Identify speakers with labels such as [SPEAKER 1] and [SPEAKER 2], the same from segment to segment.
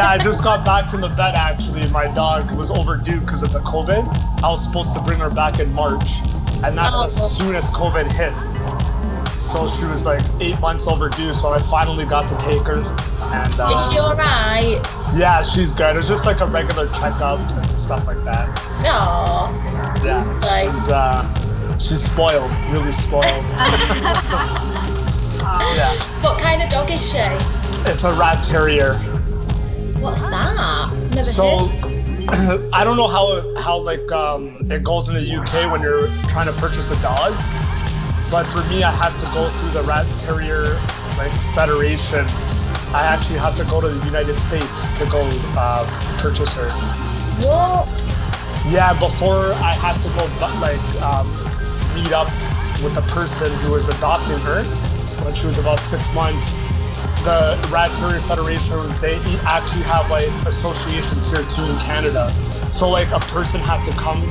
[SPEAKER 1] yeah, I just got back from the vet actually. My dog was overdue because of the COVID. I was supposed to bring her back in March, and that's
[SPEAKER 2] Oh.
[SPEAKER 1] as soon as COVID hit. So she was like eight months overdue. So I finally got to take her, and
[SPEAKER 2] Is
[SPEAKER 1] uh,
[SPEAKER 2] she alright?
[SPEAKER 1] yeah, she's good. It was just like a regular checkup and stuff like that.
[SPEAKER 2] Aww.
[SPEAKER 1] Yeah,
[SPEAKER 2] Nice.
[SPEAKER 1] she's uh, she's spoiled, really spoiled. yeah,
[SPEAKER 2] What kind of dog is she?
[SPEAKER 1] it's a rat terrier.
[SPEAKER 2] What's that? Never
[SPEAKER 1] So. I don't know how how like um, it goes in the UK when you're trying to purchase a dog, but for me, I had to go through the Rat Terrier like Federation. I actually had to go to the United States to go uh, purchase her.
[SPEAKER 2] What?
[SPEAKER 1] Yeah, before I had to go like um, meet up with the person who was adopting her when she was about six months. The Rat Terrier Federation, they actually have like associations here too in Canada. So like a person had to come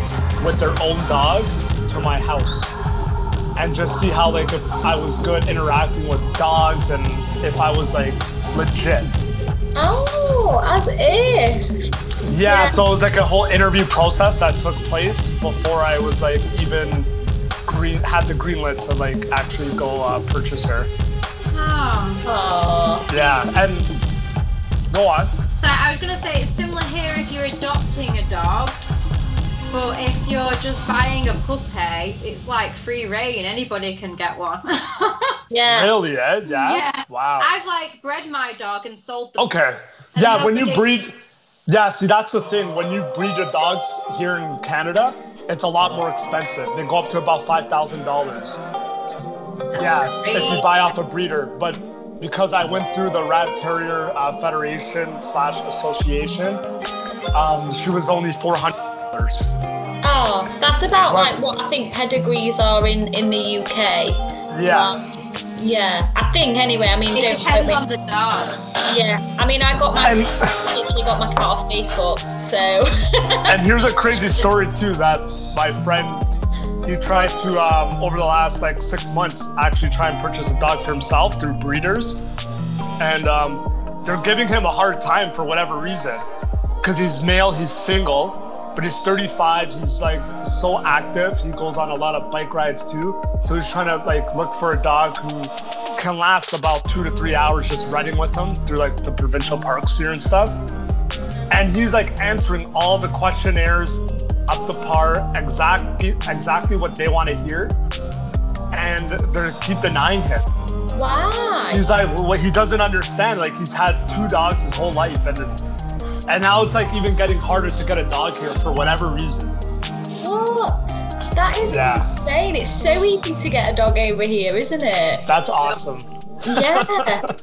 [SPEAKER 1] with their own dog to my house and just see how like if I was good interacting with dogs and if I was like legit.
[SPEAKER 2] Oh, as if.
[SPEAKER 1] Yeah,
[SPEAKER 2] Yeah.
[SPEAKER 1] so it was like a whole interview process that took place before I was like even green had the green light to like actually go uh, purchase her.
[SPEAKER 3] Oh.
[SPEAKER 1] Yeah, and go on.
[SPEAKER 3] So I was gonna say it's similar here if you're adopting a dog, but if you're just buying a puppy, it's like free reign. Anybody can get one.
[SPEAKER 2] Yeah.
[SPEAKER 1] Really, eh? Yeah.
[SPEAKER 3] Yeah.
[SPEAKER 1] Wow.
[SPEAKER 3] I've like bred my dog and sold the.
[SPEAKER 1] Okay. Yeah, when you breed. Yeah, see, that's the thing. When you breed your dogs here in Canada, it's a lot more expensive. They go up to about five thousand dollars. Yeah, if you buy off a breeder. But because I went through the Rat Terrier uh, Federation slash Association, um, she was only four hundred dollars.
[SPEAKER 2] Oh, that's about
[SPEAKER 1] Right.
[SPEAKER 2] like what I think pedigrees are in in the UK.
[SPEAKER 1] Yeah.
[SPEAKER 2] Um, yeah, I think anyway. I mean,
[SPEAKER 3] It
[SPEAKER 2] don't
[SPEAKER 3] depends
[SPEAKER 2] quote
[SPEAKER 3] on the dog.
[SPEAKER 2] Yeah, I mean, I got my
[SPEAKER 1] And
[SPEAKER 2] literally got my cat off Facebook, so
[SPEAKER 1] and here's a crazy story too that my friend he tried to um, over the last like six months actually try and purchase a dog for himself through breeders. And um, they're giving him a hard time for whatever reason. Because he's male he's single but he's 35 he's like so active. He goes on a lot of bike rides too. So he's trying to like look for a dog who can last about two to three hours just riding with him through like the provincial parks here and stuff. And he's like answering all the questionnaires up to par, exactly exactly what they want to hear, and they keep denying him.
[SPEAKER 2] why?
[SPEAKER 1] He's like, well, he doesn't understand. Like he's had two dogs his whole life, and and now it's like even getting harder to get a dog here for whatever reason.
[SPEAKER 2] What? That is
[SPEAKER 1] Yeah.
[SPEAKER 2] insane. It's so easy to get a dog over here, isn't it?
[SPEAKER 1] That's awesome.
[SPEAKER 2] Yeah.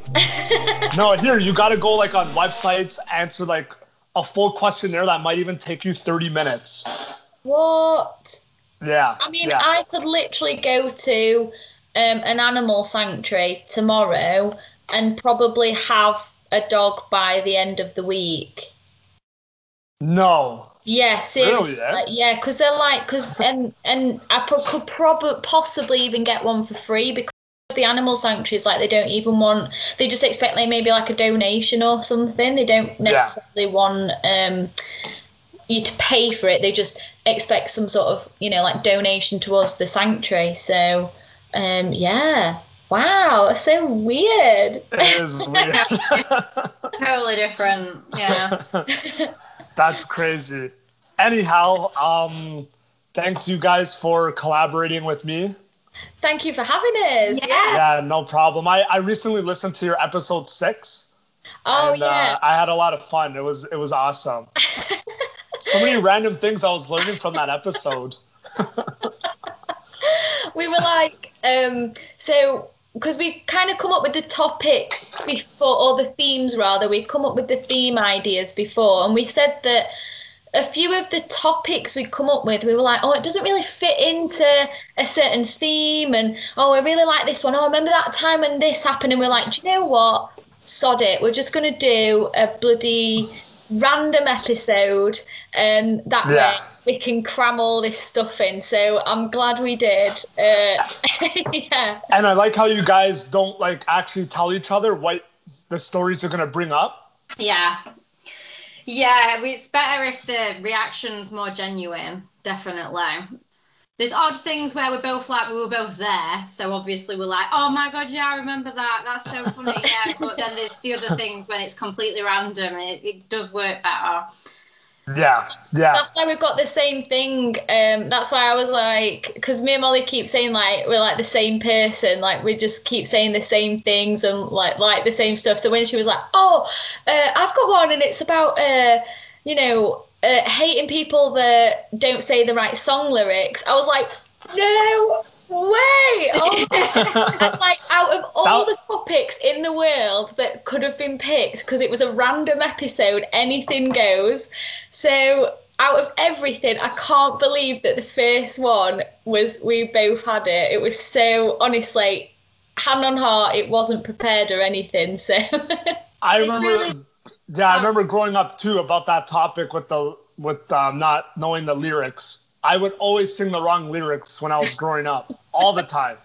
[SPEAKER 1] No, here you got to go like on websites, answer like a full questionnaire that might even take you 30 minutes.
[SPEAKER 2] what?
[SPEAKER 1] Yeah.
[SPEAKER 2] I mean,
[SPEAKER 1] yeah.
[SPEAKER 2] I could literally go to um, an animal sanctuary tomorrow and probably have a dog by the end of the week.
[SPEAKER 1] no.
[SPEAKER 2] Yeah, seriously.
[SPEAKER 1] yeah?
[SPEAKER 2] Yeah, because they're like, because and and I pro- could probably possibly even get one for free because the animal sanctuaries like they don't even want. They just expect like maybe like a donation or something. They don't necessarily want um you to pay for it. They just expect some sort of you know like donation towards the sanctuary. So um yeah. Wow, that's so weird.
[SPEAKER 1] It is weird.
[SPEAKER 3] Totally different. Yeah.
[SPEAKER 1] That's crazy. Anyhow, um, thanks you guys for collaborating with me.
[SPEAKER 2] Thank you for having us.
[SPEAKER 3] Yeah.
[SPEAKER 1] Yeah, no problem. I, I recently listened to your episode six.
[SPEAKER 2] Oh
[SPEAKER 1] and,
[SPEAKER 2] yeah.
[SPEAKER 1] Uh, I had a lot of fun. It was it was awesome. so many random things I was learning from that episode.
[SPEAKER 2] we were like, um, so because we kind of come up with the topics before, or the themes rather, we come up with the theme ideas before, and we said that a few of the topics we'd come up with, we were like, oh, it doesn't really fit into a certain theme, and oh, I really like this one. Oh, I remember that time when this happened, and we're like, do you know what? Sod it. We're just gonna do a bloody random episode, and that
[SPEAKER 1] Yeah.
[SPEAKER 2] way we can cram all this stuff in. So I'm glad we did. Uh, yeah.
[SPEAKER 1] And I like how you guys don't like actually tell each other what the stories are gonna bring up.
[SPEAKER 3] Yeah. Yeah, it's better if the reaction's more genuine, definitely. There's odd things where we're both like we were both there, so obviously we're like, oh my god, yeah, I remember that. That's so funny, yeah. But then there's the other things when it's completely random, it, it does work better.
[SPEAKER 1] Yeah, yeah.
[SPEAKER 2] That's why we've got the same thing. Um, that's why I was like, because me and Molly keep saying like we're like the same person, like we just keep saying the same things and like like the same stuff. So when she was like, "Oh, uh, I've got one," and it's about uh, you know, uh, hating people that don't say the right song lyrics, I was like, "No way!" Oh, and like out of all
[SPEAKER 1] That-
[SPEAKER 2] the topics in the world that could have been picked, because it was a random episode, anything goes. So out of everything, I can't believe that the first one was we both had it. It was so honestly, hand on heart, it wasn't prepared or anything. So
[SPEAKER 1] I remember.
[SPEAKER 3] really-
[SPEAKER 1] yeah, I remember growing up too about that topic with the with um, not knowing the lyrics. I would always sing the wrong lyrics when I was growing up, all the time.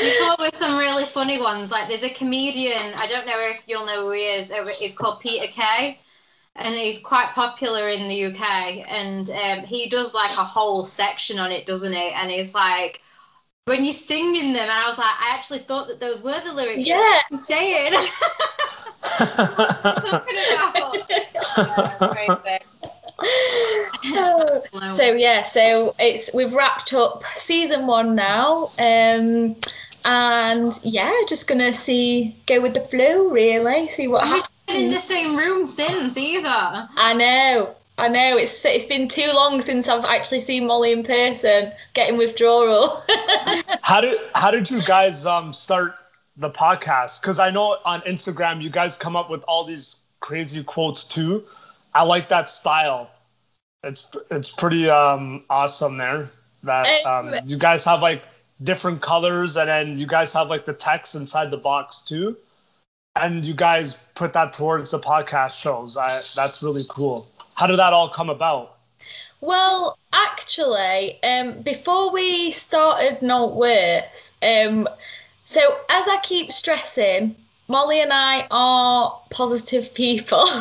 [SPEAKER 3] You come up with some really funny ones. Like there's a comedian, I don't know if you'll know who he is. uh, He's called Peter Kay, and he's quite popular in the UK. And um, he does like a whole section on it, doesn't he? And he's like, when you're singing them, and I was like, I actually thought that those were the lyrics.
[SPEAKER 2] Yeah.
[SPEAKER 3] I'm saying. Yeah, that's crazy.
[SPEAKER 2] So yeah, so it's we've wrapped up season one now. Um and yeah, just gonna see go with the flow really, see what happens.
[SPEAKER 3] been in the same room since either.
[SPEAKER 2] I know. I know it's it's been too long since I've actually seen Molly in person, getting withdrawal.
[SPEAKER 1] how did how did you guys um start the podcast? Because I know on Instagram you guys come up with all these crazy quotes too. I like that style. It's it's pretty um awesome there. That um, you guys have like different colors and then you guys have like the text inside the box too. And you guys put that towards the podcast shows. I that's really cool. How did that all come about?
[SPEAKER 2] Well, actually, um, before we started Not Worse, um, so as I keep stressing, Molly and I are positive people.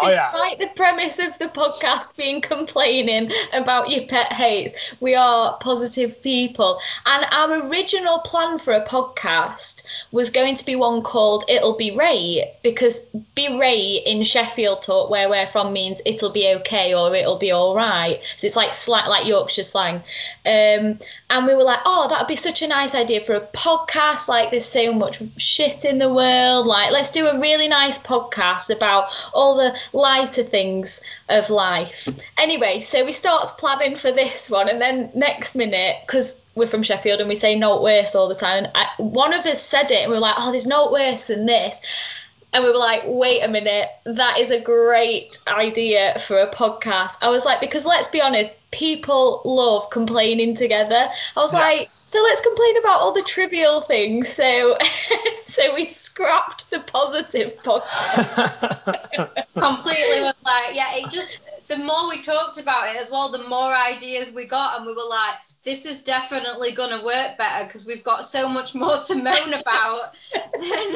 [SPEAKER 1] Oh, yeah.
[SPEAKER 2] Despite the premise of the podcast being complaining about your pet hates, we are positive people. And our original plan for a podcast was going to be one called It'll Be Ray, because be Ray in Sheffield talk, where we're from, means it'll be okay or it'll be all right. So it's like slang, like Yorkshire slang. Um, and we were like, oh, that would be such a nice idea for a podcast. Like, there's so much shit in the world. Like, let's do a really nice podcast about all the lighter things of life. Anyway, so we start planning for this one, and then next minute, because we're from Sheffield and we say not worse all the time, and I, one of us said it, and we were like, oh, there's no worse than this. And we were like, wait a minute, that is a great idea for a podcast. I was like, because let's be honest, people love complaining together. I was
[SPEAKER 1] Yeah.
[SPEAKER 2] like, so let's complain about all the trivial things. So, so we scrapped the positive podcast.
[SPEAKER 3] completely was like, yeah, it just the more we talked about it as well, the more ideas we got, and we were like, this is definitely gonna work better because we've got so much more to moan about than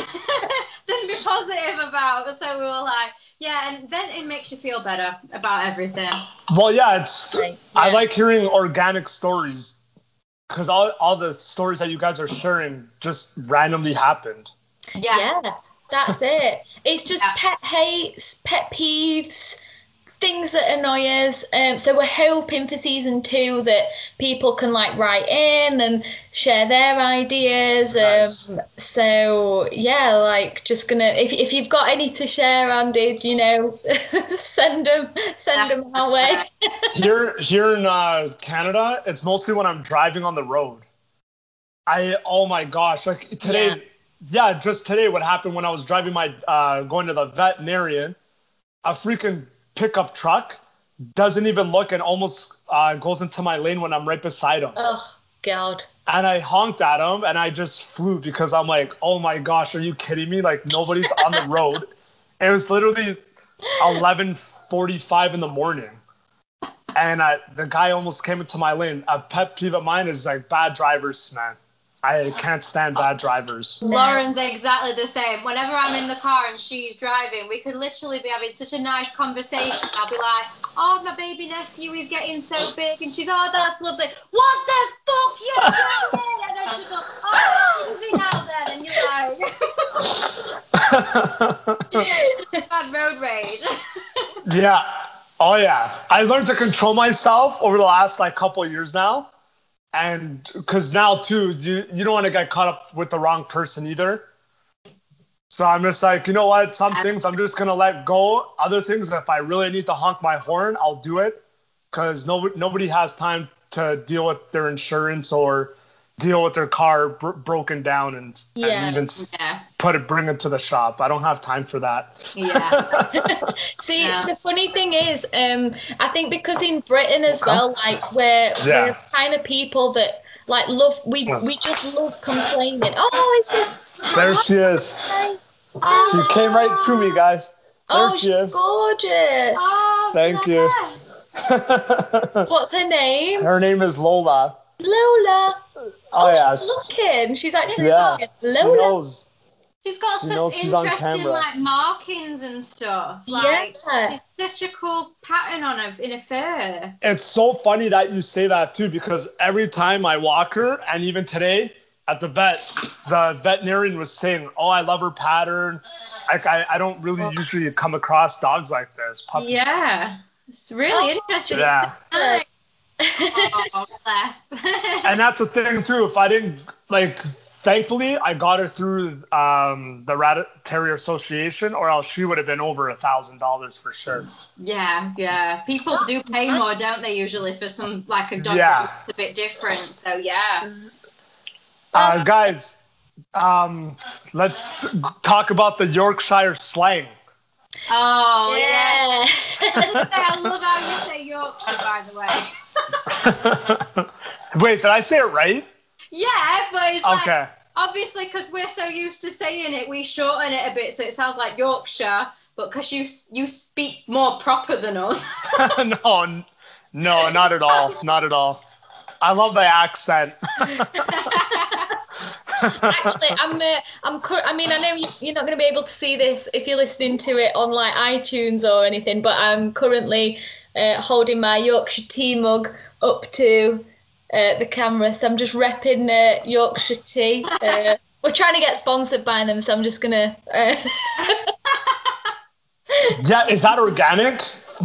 [SPEAKER 3] than be positive about. So we were like, yeah, and then it makes you feel better about everything.
[SPEAKER 1] Well, yeah, it's.
[SPEAKER 2] Right,
[SPEAKER 1] I like hearing organic stories because all all the stories that you guys are sharing just randomly happened.
[SPEAKER 3] Yeah.
[SPEAKER 2] Yeah, that's it. It's just
[SPEAKER 3] Yeah.
[SPEAKER 2] pet hates, pet peeves, things that annoy us. Um, so we're hoping for season two that people can like write in and share their ideas.
[SPEAKER 1] Nice.
[SPEAKER 2] Um, so yeah, like just gonna if if you've got any to share, Andy, you know, send them send them our way.
[SPEAKER 1] Here, here in uh, Canada, it's mostly when I'm driving on the road. I oh my gosh, like today, yeah, just today, what happened when I was driving my uh, going to the veterinarian, a freaking pickup truck doesn't even look and almost uh, goes into my lane when I'm right beside him.
[SPEAKER 2] Oh God.
[SPEAKER 1] and I honked at him and I just flew because I'm like, oh my gosh, are you kidding me? Like nobody's on the road. It was literally 11:45 in the morning, and I, the guy almost came into my lane. A pet peeve of mine is like bad drivers, man. I can't stand bad drivers.
[SPEAKER 3] Lauren's exactly the same. Whenever I'm in the car and she's driving, we could literally be having such a nice conversation. I'll be like, "Oh, my baby nephew is getting so big," and she's, "Oh, that's lovely." What the fuck you doing? And then she'll go, "Oh, easy now then," and you're like, "Bad road rage."
[SPEAKER 1] yeah. Oh yeah. I learned to control myself over the last like couple years now. And because now too, you you don't want to get caught up with the wrong person either. So I'm just like, you know what? Some things I'm just gonna let go. Other things, if I really need to honk my horn, I'll do it. Because nobody nobody has time to deal with their insurance or deal with their car br- broken down and,
[SPEAKER 2] Yeah.
[SPEAKER 1] and even
[SPEAKER 3] Yeah.
[SPEAKER 1] Put it bring it to the shop. I don't have time for that.
[SPEAKER 3] Yeah.
[SPEAKER 2] See,
[SPEAKER 3] Yeah.
[SPEAKER 2] the funny thing is, um, I think because in Britain as well, like we're
[SPEAKER 1] Yeah.
[SPEAKER 2] we're kind of people that like love we we just love complaining. Oh, it's just
[SPEAKER 1] There she is.
[SPEAKER 2] oh,
[SPEAKER 1] She came right to me, guys. There
[SPEAKER 2] Oh,
[SPEAKER 1] she
[SPEAKER 2] she's
[SPEAKER 1] is.
[SPEAKER 2] gorgeous.
[SPEAKER 3] Oh,
[SPEAKER 1] Thank you.
[SPEAKER 2] What's her name?
[SPEAKER 1] Her name is Lola.
[SPEAKER 2] Lola.
[SPEAKER 1] Oh, yeah,
[SPEAKER 2] she's looking. She's actually
[SPEAKER 1] yeah.
[SPEAKER 2] looking.
[SPEAKER 1] She
[SPEAKER 2] Lola.
[SPEAKER 1] knows.
[SPEAKER 3] She's got
[SPEAKER 1] She
[SPEAKER 3] such
[SPEAKER 1] knows she's
[SPEAKER 3] interesting like markings and stuff. Like
[SPEAKER 2] Yeah.
[SPEAKER 3] she's such a cool pattern on her in her fur.
[SPEAKER 1] It's so funny that you say that too, because every time I walk her, and even today at the vet, the veterinarian was saying, "Oh, I love her pattern." Like I, I don't really usually come across dogs like this. Puppies.
[SPEAKER 3] Yeah. It's really
[SPEAKER 2] Oh,
[SPEAKER 3] interesting.
[SPEAKER 1] Yeah.
[SPEAKER 3] It's oh, bless.
[SPEAKER 1] and that's the thing too. If I didn't like, thankfully, I got her through um, the Rat Terrier Association, or else she would have been over a thousand dollars for sure.
[SPEAKER 3] yeah, yeah. People do pay more, don't they, usually for some like a dog
[SPEAKER 1] Yeah.
[SPEAKER 3] that's a bit different. So yeah.
[SPEAKER 1] Uh, guys, um, let's talk about the Yorkshire slang.
[SPEAKER 3] Oh yeah.
[SPEAKER 2] yeah.
[SPEAKER 3] I love how you say Yorkshire, by the way.
[SPEAKER 1] Wait, did I say it right?
[SPEAKER 3] Yeah, but it's like
[SPEAKER 1] Okay.
[SPEAKER 3] obviously because we're so used to saying it, we shorten it a bit so it sounds like Yorkshire. But because you you speak more proper than us.
[SPEAKER 1] no, no, not at all. Not at all. I love the accent.
[SPEAKER 2] Actually, I'm. Uh, I'm. Cur- I mean, I know you, you're not going to be able to see this if you're listening to it on like iTunes or anything, but I'm currently uh, holding my Yorkshire tea mug up to uh, the camera, so I'm just repping uh, Yorkshire tea. Uh, we're trying to get sponsored by them, so I'm just gonna. Uh,
[SPEAKER 1] yeah, is that organic?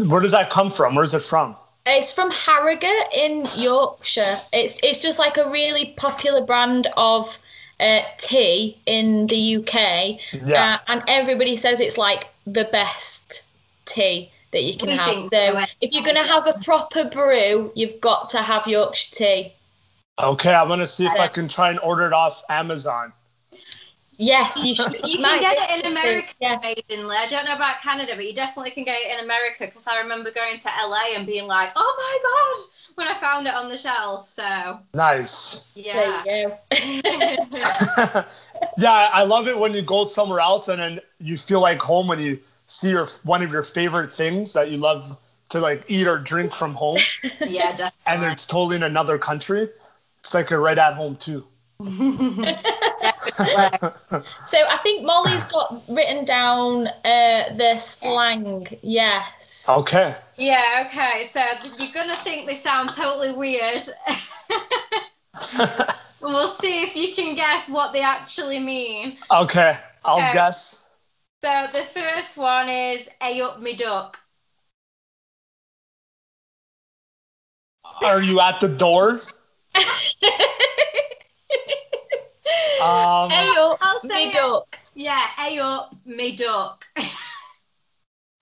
[SPEAKER 1] Where does that come from? Where's it from?
[SPEAKER 2] It's from Harrogate in Yorkshire. It's it's just like a really popular brand of uh, tea in the UK,
[SPEAKER 1] Yeah.
[SPEAKER 2] uh, and everybody says it's like the best tea that you can
[SPEAKER 3] We
[SPEAKER 2] have.
[SPEAKER 3] think
[SPEAKER 2] So
[SPEAKER 3] so.
[SPEAKER 2] if you're gonna have a proper brew, you've got to have Yorkshire tea.
[SPEAKER 1] Okay, I'm gonna see if I can try and order it off Amazon.
[SPEAKER 2] Yes, you should.
[SPEAKER 3] You
[SPEAKER 2] might
[SPEAKER 3] can get it in. America,
[SPEAKER 2] Yeah.
[SPEAKER 3] amazingly. I don't know about Canada, but you definitely can get it in America because I remember going to LA and being like, "Oh my god!" when I found it on the shelf. So
[SPEAKER 1] Nice.
[SPEAKER 3] yeah,
[SPEAKER 2] There you go.
[SPEAKER 1] Yeah, I love it when you go somewhere else and then you feel like home when you see your one of your favorite things that you love to like eat or drink from home,
[SPEAKER 3] yeah, definitely.
[SPEAKER 1] and it's totally in another country. It's like you're right at home too.
[SPEAKER 2] So I think Molly's got written down uh, the slang. Yes.
[SPEAKER 1] Okay.
[SPEAKER 3] yeah, okay. So you're gonna think they sound totally weird. we'll see if you can guess what they actually mean.
[SPEAKER 1] Okay, I'll
[SPEAKER 3] Okay.
[SPEAKER 1] guess.
[SPEAKER 3] So the first one is "Ay up me duck."
[SPEAKER 1] Are you at the door? Um,
[SPEAKER 2] Hey up, me
[SPEAKER 3] it.
[SPEAKER 2] duck.
[SPEAKER 3] Yeah, "Ay up me duck."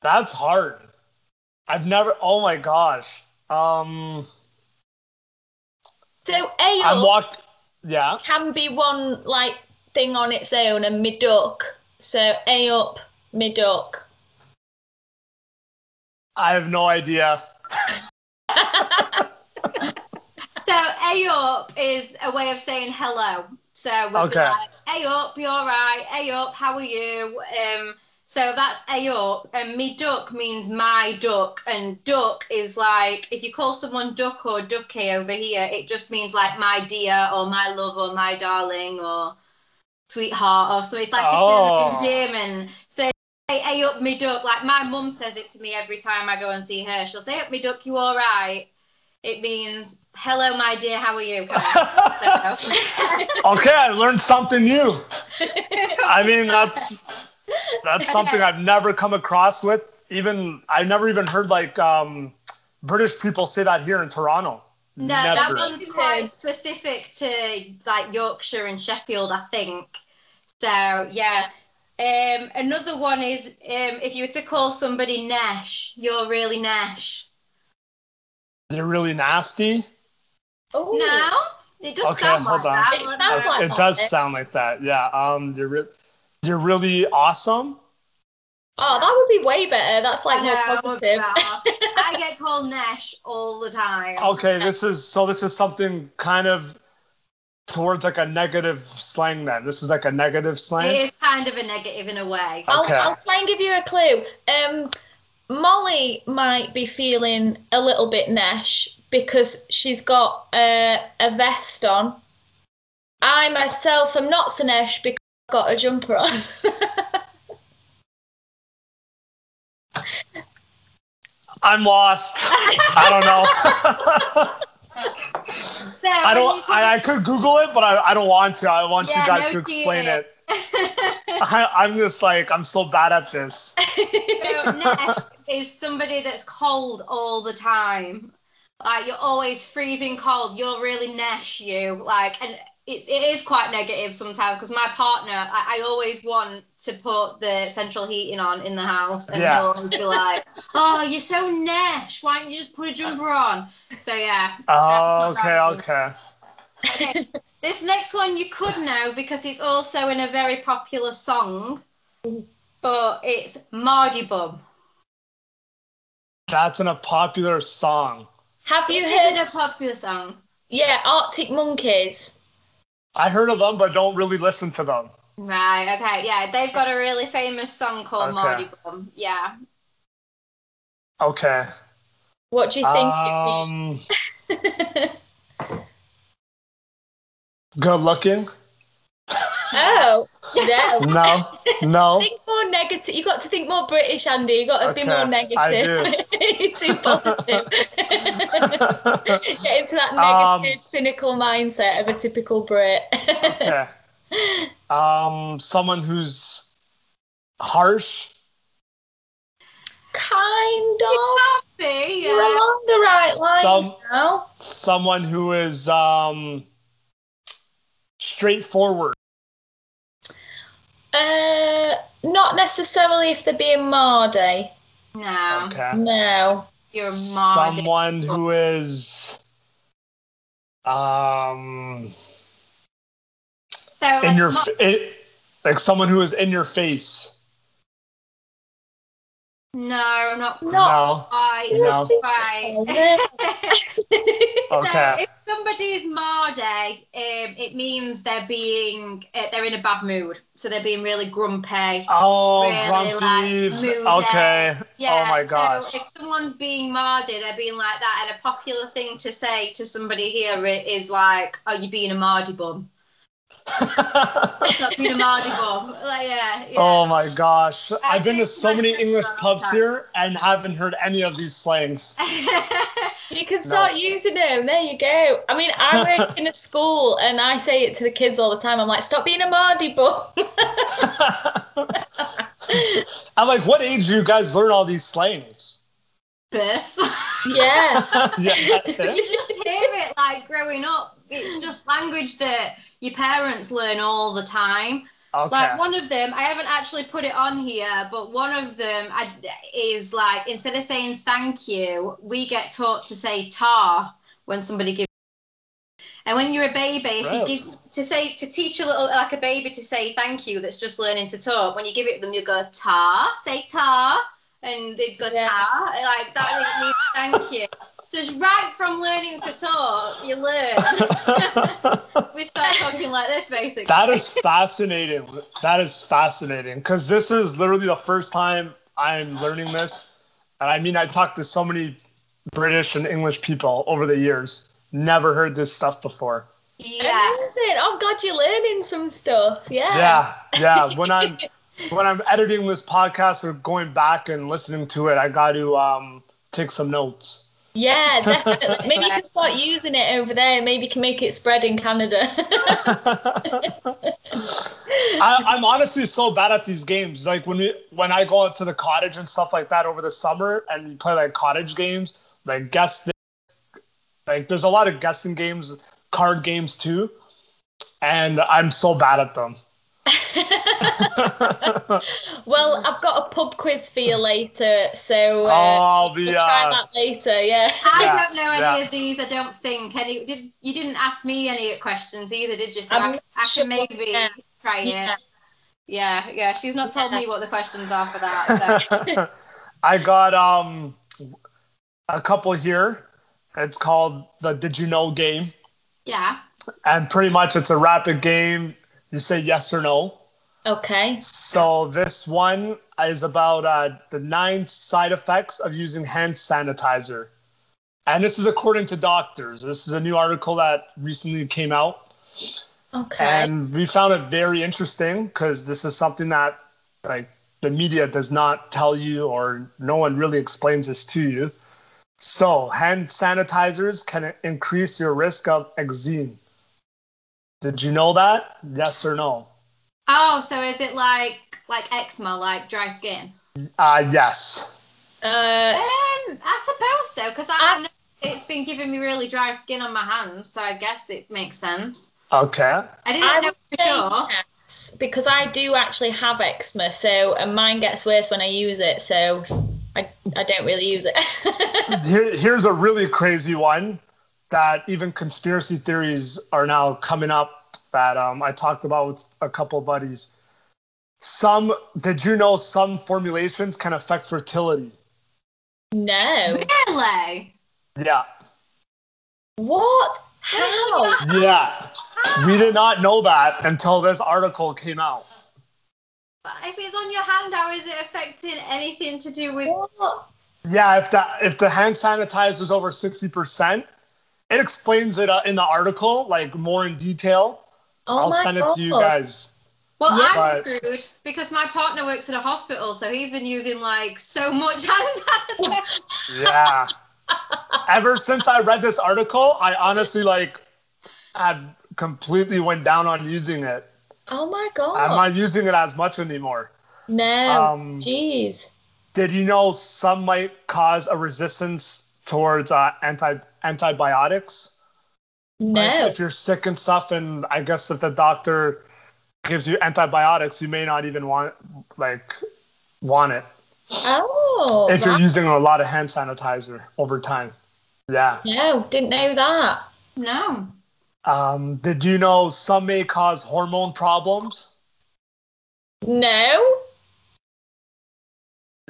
[SPEAKER 1] that's hard. I've never. Oh my gosh. Um,
[SPEAKER 2] So A
[SPEAKER 1] I'm
[SPEAKER 2] up
[SPEAKER 1] walk. Yeah.
[SPEAKER 2] can be one like thing on its own, and me duck. So A up, me duck.
[SPEAKER 1] I have no idea.
[SPEAKER 3] So "Ay up" is a way of saying hello. So we'll
[SPEAKER 1] Okay.
[SPEAKER 3] be like, "Hey up, you all right? Hey up, how are you?" Um, So that's a up, and me duck means my duck, and duck is like if you call someone duck or ducky over here, it just means like my dear or my love or my darling or sweetheart or so. It's like
[SPEAKER 1] Oh.
[SPEAKER 3] it's an endearment. So say hey up me duck, like my mum says it to me every time I go and see her. She'll say up me duck, you all right? It means hello my dear, how are you? Kind of. So-
[SPEAKER 1] okay, I learned something new. I mean, that's that's something I've never come across with. Even I've never even heard like um, British people say that here in Toronto.
[SPEAKER 3] No, that one's quite specific to like Yorkshire and Sheffield, I think. So yeah. Um, another one is um, if you were to call somebody Nesh, you're really Nesh.
[SPEAKER 1] They're really nasty.
[SPEAKER 2] Oh,
[SPEAKER 3] No, it does
[SPEAKER 1] Okay,
[SPEAKER 3] sound
[SPEAKER 1] hold
[SPEAKER 3] like
[SPEAKER 1] on.
[SPEAKER 3] that.
[SPEAKER 2] It sounds
[SPEAKER 3] no.
[SPEAKER 2] like-
[SPEAKER 1] it does sound like that. Yeah. Um, you're re- you're really awesome.
[SPEAKER 2] Oh, that would be way better. That's like more
[SPEAKER 3] know,
[SPEAKER 2] positive.
[SPEAKER 3] I get called Nesh all the time.
[SPEAKER 1] Okay, this is so. This is something kind of towards like a negative slang. Then this is like a negative slang.
[SPEAKER 3] It is kind of a negative in a way.
[SPEAKER 2] I'll,
[SPEAKER 1] Okay.
[SPEAKER 2] I'll try and give you a clue. Um, Molly might be feeling a little bit nesh because she's got uh, a vest on. I myself am not so nesh because I've got a jumper on.
[SPEAKER 1] I'm lost. I don't know. I don't. I, I could Google it, but I, I don't want to. I want
[SPEAKER 3] Yeah,
[SPEAKER 1] you guys
[SPEAKER 3] no
[SPEAKER 1] to explain
[SPEAKER 3] cheating.
[SPEAKER 1] it. I, I'm just like I'm so bad at this.
[SPEAKER 3] So Nesh is somebody that's cold all the time. Like you're always freezing cold. You're really Nesh, you. Like, and it's it is quite negative sometimes because my partner, I, I always want to put the central heating on in the house, and
[SPEAKER 1] Yeah.
[SPEAKER 3] he'll always be like, "Oh, you're so Nesh. Why don't you just put a jumper on?" So yeah.
[SPEAKER 1] Oh, okay, okay.
[SPEAKER 3] Okay. This next one you could know because it's also in a very popular song, but it's Mardy Bum.
[SPEAKER 1] That's in a popular song.
[SPEAKER 2] Have you
[SPEAKER 3] It
[SPEAKER 2] heard?
[SPEAKER 3] is a popular song.
[SPEAKER 2] Yeah, Arctic Monkeys.
[SPEAKER 1] I heard of them, but don't really listen to them.
[SPEAKER 3] Right, okay, yeah. They've got a really famous song called
[SPEAKER 1] Okay.
[SPEAKER 3] Mardy Bum. Yeah.
[SPEAKER 1] Okay.
[SPEAKER 2] What do you think?
[SPEAKER 1] Um,
[SPEAKER 2] it
[SPEAKER 1] good looking?
[SPEAKER 2] Oh no.
[SPEAKER 1] No, no.
[SPEAKER 2] Think more negative. You got to think more British, Andy. You got to be
[SPEAKER 1] Okay,
[SPEAKER 2] more
[SPEAKER 1] I
[SPEAKER 2] negative. Too positive. Get into that
[SPEAKER 1] Um,
[SPEAKER 2] negative, cynical mindset of a typical Brit.
[SPEAKER 1] okay. Um, someone who's harsh.
[SPEAKER 2] kind of.
[SPEAKER 3] Happy,
[SPEAKER 2] You're
[SPEAKER 3] yeah.
[SPEAKER 2] along the right lines
[SPEAKER 1] Some-
[SPEAKER 2] now.
[SPEAKER 1] Someone who is um straightforward.
[SPEAKER 2] Uh, not necessarily if they're being Mardy.
[SPEAKER 3] No,
[SPEAKER 1] Okay.
[SPEAKER 2] No.
[SPEAKER 3] you're a Mardy.
[SPEAKER 1] Someone who is um
[SPEAKER 3] So,
[SPEAKER 1] in
[SPEAKER 3] like,
[SPEAKER 1] your
[SPEAKER 3] Mar-
[SPEAKER 1] it, like someone who is in your face.
[SPEAKER 3] no, not
[SPEAKER 2] Not
[SPEAKER 1] No.
[SPEAKER 3] quite.
[SPEAKER 1] No.
[SPEAKER 3] Right.
[SPEAKER 1] Okay.
[SPEAKER 3] So if somebody's Mardy, um, it means they're being uh, they're in a bad mood. So they're being really grumpy.
[SPEAKER 1] Oh,
[SPEAKER 3] Really,
[SPEAKER 1] grumpy.
[SPEAKER 3] like,
[SPEAKER 1] okay.
[SPEAKER 3] Yeah.
[SPEAKER 1] oh my gosh.
[SPEAKER 3] So if someone's being Mardy, they're being like that. And a popular thing to say to somebody here is like, "Oh, you being a Mardy bum." Stop being a. Like, yeah. yeah.
[SPEAKER 1] oh my gosh.
[SPEAKER 3] I
[SPEAKER 1] I've been to so many English pubs
[SPEAKER 3] like
[SPEAKER 1] here and haven't heard any of these slangs.
[SPEAKER 2] You can start using them. There you go. I mean, I work in a school and I say it to the kids all the time. I'm like, stop being a Mardy bum.
[SPEAKER 1] I'm like, what age do you guys learn all these slangs?
[SPEAKER 3] Birth.
[SPEAKER 2] yeah.
[SPEAKER 1] yeah.
[SPEAKER 3] you just hear it like growing up. It's just language that your parents learn all the time.
[SPEAKER 1] Okay.
[SPEAKER 3] Like one of them, I haven't actually put it on here, but one of them I, is like instead of saying thank you, we get taught to say ta when somebody gives. And when you're a baby, if
[SPEAKER 1] Right.
[SPEAKER 3] you give to say to teach a little like a baby to say thank you, that's just learning to talk. When you give it to them, you go ta, say ta, and they go
[SPEAKER 2] Yeah.
[SPEAKER 3] ta, like that means thank you. Just right from learning to talk, you learn. we start talking like this, basically.
[SPEAKER 1] That is fascinating. That is fascinating because this is literally the first time I'm learning this. And I mean, I talked to so many British and English people over the years. Never heard this stuff before.
[SPEAKER 3] yeah.
[SPEAKER 2] Amazing. Oh God, you're learning some stuff. Yeah.
[SPEAKER 1] Yeah, yeah. When I'm when I'm editing this podcast or going back and listening to it, I got to um, take some notes.
[SPEAKER 2] Yeah, definitely. Maybe you can start using it over there. Maybe you can make it spread in Canada.
[SPEAKER 1] I, I'm honestly so bad at these games. Like when we when I go out to the cottage and stuff like that over the summer, and we play like cottage games, like guess this. Like there's a lot of guessing games, card games too, and I'm so bad at them.
[SPEAKER 2] well, I've got a pub quiz for you later, so
[SPEAKER 1] oh,
[SPEAKER 2] uh,
[SPEAKER 1] I'll be.
[SPEAKER 2] we'll try that later. Yeah.
[SPEAKER 3] I don't know any
[SPEAKER 1] yeah.
[SPEAKER 3] of these. I don't think any. Did you didn't ask me any questions either, did you? So
[SPEAKER 2] I'm
[SPEAKER 3] I, I
[SPEAKER 2] sure,
[SPEAKER 3] can maybe
[SPEAKER 2] yeah.
[SPEAKER 3] try it.
[SPEAKER 2] Yeah.
[SPEAKER 3] Yeah, yeah. She's not told me what the questions are for that. So.
[SPEAKER 1] I got um a couple here. It's called the Did You Know game,
[SPEAKER 3] yeah.
[SPEAKER 1] and pretty much it's a rapid game. You say yes or no.
[SPEAKER 2] Okay.
[SPEAKER 1] So this one is about uh, the nine side effects of using hand sanitizer, and this is according to doctors. This is a new article that recently came out,
[SPEAKER 2] Okay.
[SPEAKER 1] and we found it very interesting because this is something that like the media does not tell you, or no one really explains this to you. So hand sanitizers can increase your risk of eczema. Did you know that? Yes or no?
[SPEAKER 3] Oh, so is it like like eczema, like dry skin?
[SPEAKER 1] Uh, yes.
[SPEAKER 2] uh,
[SPEAKER 3] Um, I suppose so because I,
[SPEAKER 2] I-
[SPEAKER 3] I know it's been giving me really dry skin on my hands, so I guess it makes sense.
[SPEAKER 1] Okay.
[SPEAKER 3] I didn't
[SPEAKER 2] I
[SPEAKER 3] know for sure.
[SPEAKER 2] yes, because I do actually have eczema, so and mine gets worse when I use it, so I, I don't really use it.
[SPEAKER 1] Here, here's a really crazy one that even conspiracy theories are now coming up that um, I talked about with a couple of buddies. Some did you know some formulations can affect fertility?
[SPEAKER 2] no.
[SPEAKER 3] Really?
[SPEAKER 1] Yeah.
[SPEAKER 2] What? How?
[SPEAKER 1] Yeah. We did not know that until this article came out.
[SPEAKER 3] But if it's on your hand, how is it affecting anything to do with?
[SPEAKER 2] What?
[SPEAKER 1] Yeah, if that if the hand sanitizer is over 60%, it explains it uh, in the article like more in detail.
[SPEAKER 2] Oh
[SPEAKER 1] I'll
[SPEAKER 2] my
[SPEAKER 1] send it to you guys.
[SPEAKER 3] Well,
[SPEAKER 2] Yeah.
[SPEAKER 3] I'm
[SPEAKER 1] But-
[SPEAKER 3] screwed because my partner works at a hospital, so he's been using like so much hand sanitizer.
[SPEAKER 1] Yeah. Ever since I read this article, I honestly like had completely went down on using it.
[SPEAKER 2] Oh my god.
[SPEAKER 1] I'm not using it as much anymore.
[SPEAKER 2] no.
[SPEAKER 1] Um,
[SPEAKER 2] Jeez.
[SPEAKER 1] Did you know some might cause a resistance towards uh, anti antibiotics? Like,
[SPEAKER 2] No.
[SPEAKER 1] if you're sick and stuff, and I guess if the doctor gives you antibiotics, you may not even want like want it
[SPEAKER 2] oh.
[SPEAKER 1] if you're using a lot of hand sanitizer over time. Yeah.
[SPEAKER 2] No, didn't know that.
[SPEAKER 3] No.
[SPEAKER 1] Um, did you know some may cause hormone problems?
[SPEAKER 2] No.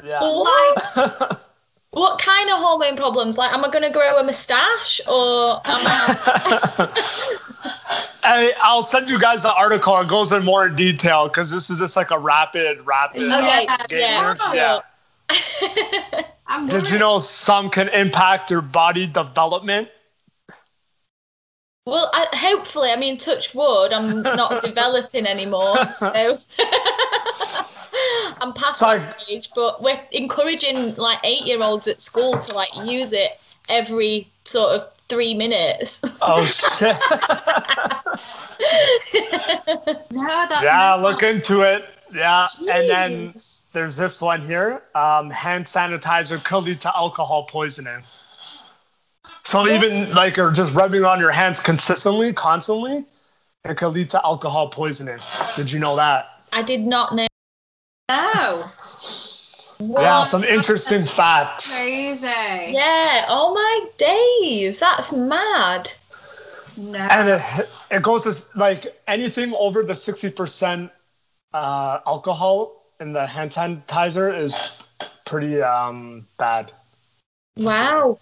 [SPEAKER 1] Yeah.
[SPEAKER 2] What? what kind of hormone problems? Like, am I going to grow a moustache or am I?
[SPEAKER 1] I, I'll send you guys the article. It goes in more in detail because this is just like a rapid, rapid.
[SPEAKER 2] Okay,
[SPEAKER 1] game
[SPEAKER 2] yeah.
[SPEAKER 1] here. yeah.
[SPEAKER 3] I'm
[SPEAKER 1] Did you know some can impact your body development?
[SPEAKER 2] well, I, hopefully, I mean, touch wood, I'm not developing anymore. So I'm past
[SPEAKER 1] Sorry.
[SPEAKER 2] that stage, but we're encouraging like eight year olds at school to like use it every sort of three minutes.
[SPEAKER 1] Oh shit!
[SPEAKER 3] No,
[SPEAKER 1] yeah,
[SPEAKER 3] mental.
[SPEAKER 1] look into it. Yeah, and then there's this one here. Um, hand sanitizer could lead to alcohol poisoning. So even like or just rubbing on your hands consistently, constantly, it could lead to alcohol poisoning. Did you know that?
[SPEAKER 2] I did not know.
[SPEAKER 3] No.
[SPEAKER 1] Yeah, some interesting facts.
[SPEAKER 3] Crazy.
[SPEAKER 2] Yeah. Oh my days. That's mad.
[SPEAKER 3] No.
[SPEAKER 1] And it, it goes to like anything over the 60% uh, alcohol in the hand sanitizer is pretty um, bad.
[SPEAKER 2] Wow.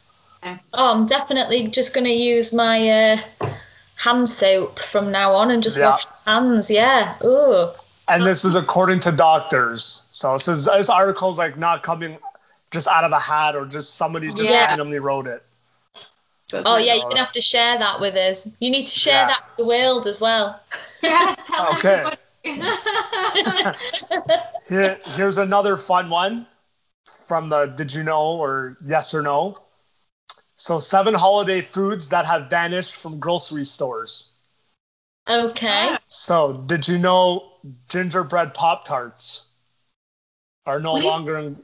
[SPEAKER 2] Oh, I'm definitely just going to use my uh, hand soap from now on and just
[SPEAKER 1] Yeah.
[SPEAKER 2] wash hands. Yeah. Ooh.
[SPEAKER 1] And this is according to doctors. So this is this article's like not coming just out of a hat or just somebody just
[SPEAKER 2] Yeah.
[SPEAKER 1] randomly wrote it.
[SPEAKER 2] Oh yeah, you're gonna have to share that with us. You need to share
[SPEAKER 1] Yeah.
[SPEAKER 2] that with the world as well.
[SPEAKER 3] Yes, tell
[SPEAKER 1] Okay. Here, here's another fun one from the Did you know or yes or no. So seven holiday foods that have vanished from grocery stores.
[SPEAKER 2] Okay.
[SPEAKER 1] So did you know gingerbread pop tarts are no
[SPEAKER 3] We've-
[SPEAKER 1] longer in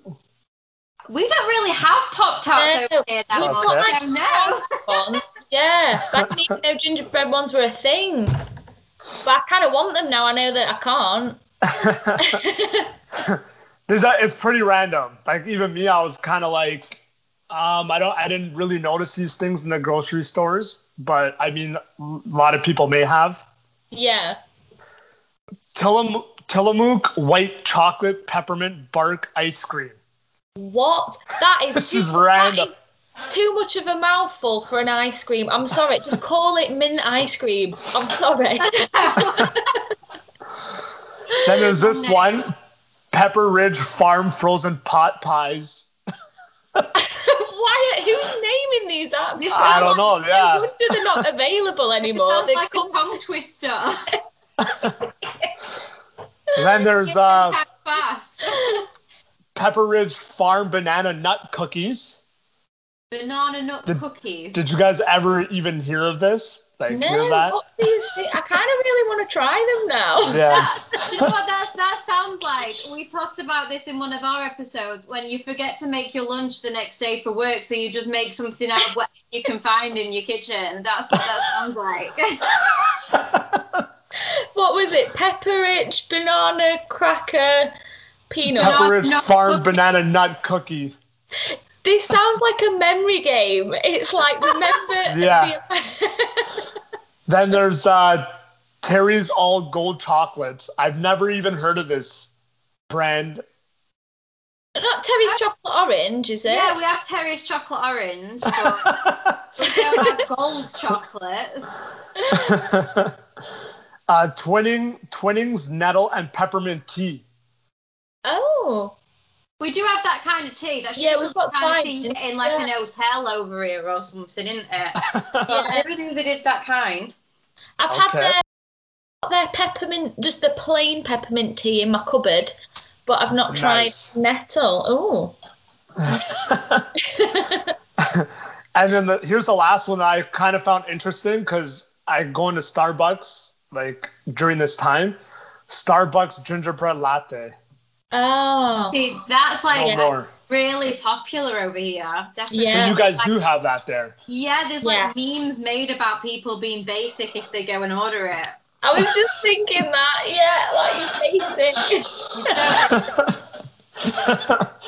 [SPEAKER 3] we don't really have pop tarts
[SPEAKER 2] No,
[SPEAKER 3] over here that
[SPEAKER 1] we've got,
[SPEAKER 2] like,
[SPEAKER 3] no.
[SPEAKER 2] Ones. Yeah. I didn't even know gingerbread ones were a thing. But I kind of want them now. I know that I can't.
[SPEAKER 1] There's a, it's pretty random. Like even me, I was kind of like, um, I don't, I didn't really notice these things in the grocery stores, but I mean, a lot of people may have.
[SPEAKER 2] yeah.
[SPEAKER 1] Tillam- Tillamook white chocolate peppermint bark ice cream.
[SPEAKER 2] What? That is.
[SPEAKER 1] This
[SPEAKER 2] too,
[SPEAKER 1] is random.
[SPEAKER 2] is too much of a mouthful for an ice cream. I'm sorry. Just call it mint ice cream. I'm sorry.
[SPEAKER 1] Then there's this one, Pepperidge Farm frozen pot pies.
[SPEAKER 2] Why? Who's naming these apps?
[SPEAKER 3] This
[SPEAKER 1] I don't know.
[SPEAKER 2] No
[SPEAKER 1] Yeah.
[SPEAKER 2] wonder they're not available anymore.
[SPEAKER 3] Sounds
[SPEAKER 2] They've
[SPEAKER 3] like
[SPEAKER 2] come
[SPEAKER 3] a tongue twister.
[SPEAKER 1] Then there's uh,
[SPEAKER 3] fast.
[SPEAKER 1] Pepperidge Farm banana nut cookies.
[SPEAKER 3] Banana nut
[SPEAKER 1] Did-
[SPEAKER 3] cookies.
[SPEAKER 1] Did you guys ever even hear of this? Like hear
[SPEAKER 2] No,
[SPEAKER 1] that?
[SPEAKER 2] what these I kind of really want to try them now.
[SPEAKER 1] Yes.
[SPEAKER 3] Do you know what that, that sounds like? We talked about this in one of our episodes when you forget to make your lunch the next day for work, so you just make something out of what you can find in your kitchen. That's what that sounds like.
[SPEAKER 2] What was it? Pepperidge, banana cracker peanut.
[SPEAKER 3] Pepper-
[SPEAKER 1] Pepper Ridge
[SPEAKER 3] nut
[SPEAKER 1] Farm banana nut cookie.
[SPEAKER 2] This sounds like a memory game. It's like remember.
[SPEAKER 1] Yeah.
[SPEAKER 2] the-
[SPEAKER 1] Then there's uh, Terry's All Gold Chocolates. I've never even heard of this brand.
[SPEAKER 2] Not Terry's chocolate orange, is it?
[SPEAKER 3] yeah, we have Terry's chocolate orange, but we don't have gold chocolates.
[SPEAKER 1] uh, Twinning, Twinings Nettle and Peppermint Tea.
[SPEAKER 2] Oh.
[SPEAKER 3] We do have that kind of tea. That's
[SPEAKER 2] Yeah, we've got
[SPEAKER 3] the kind of
[SPEAKER 2] five,
[SPEAKER 3] tea in like
[SPEAKER 2] yeah.
[SPEAKER 3] an hotel over here or something, isn't it?
[SPEAKER 2] Yeah.
[SPEAKER 3] I never knew they did that kind.
[SPEAKER 2] I've had their, their peppermint, just the plain peppermint tea in my cupboard, but I've not tried
[SPEAKER 1] Nice.
[SPEAKER 2] nettle. Oh.
[SPEAKER 1] and then the, here's the last one that I kind of found interesting because I go into Starbucks like during this time. Starbucks gingerbread latte.
[SPEAKER 2] Oh.
[SPEAKER 3] See, that's like
[SPEAKER 1] more.
[SPEAKER 3] really popular over here. Definitely.
[SPEAKER 2] Yeah.
[SPEAKER 1] So you guys
[SPEAKER 3] Like-
[SPEAKER 1] do have that there.
[SPEAKER 3] Yeah, there's like
[SPEAKER 2] Yeah.
[SPEAKER 3] memes made about people being basic if they go and order it.
[SPEAKER 2] I was just thinking that, yeah, like you're basic.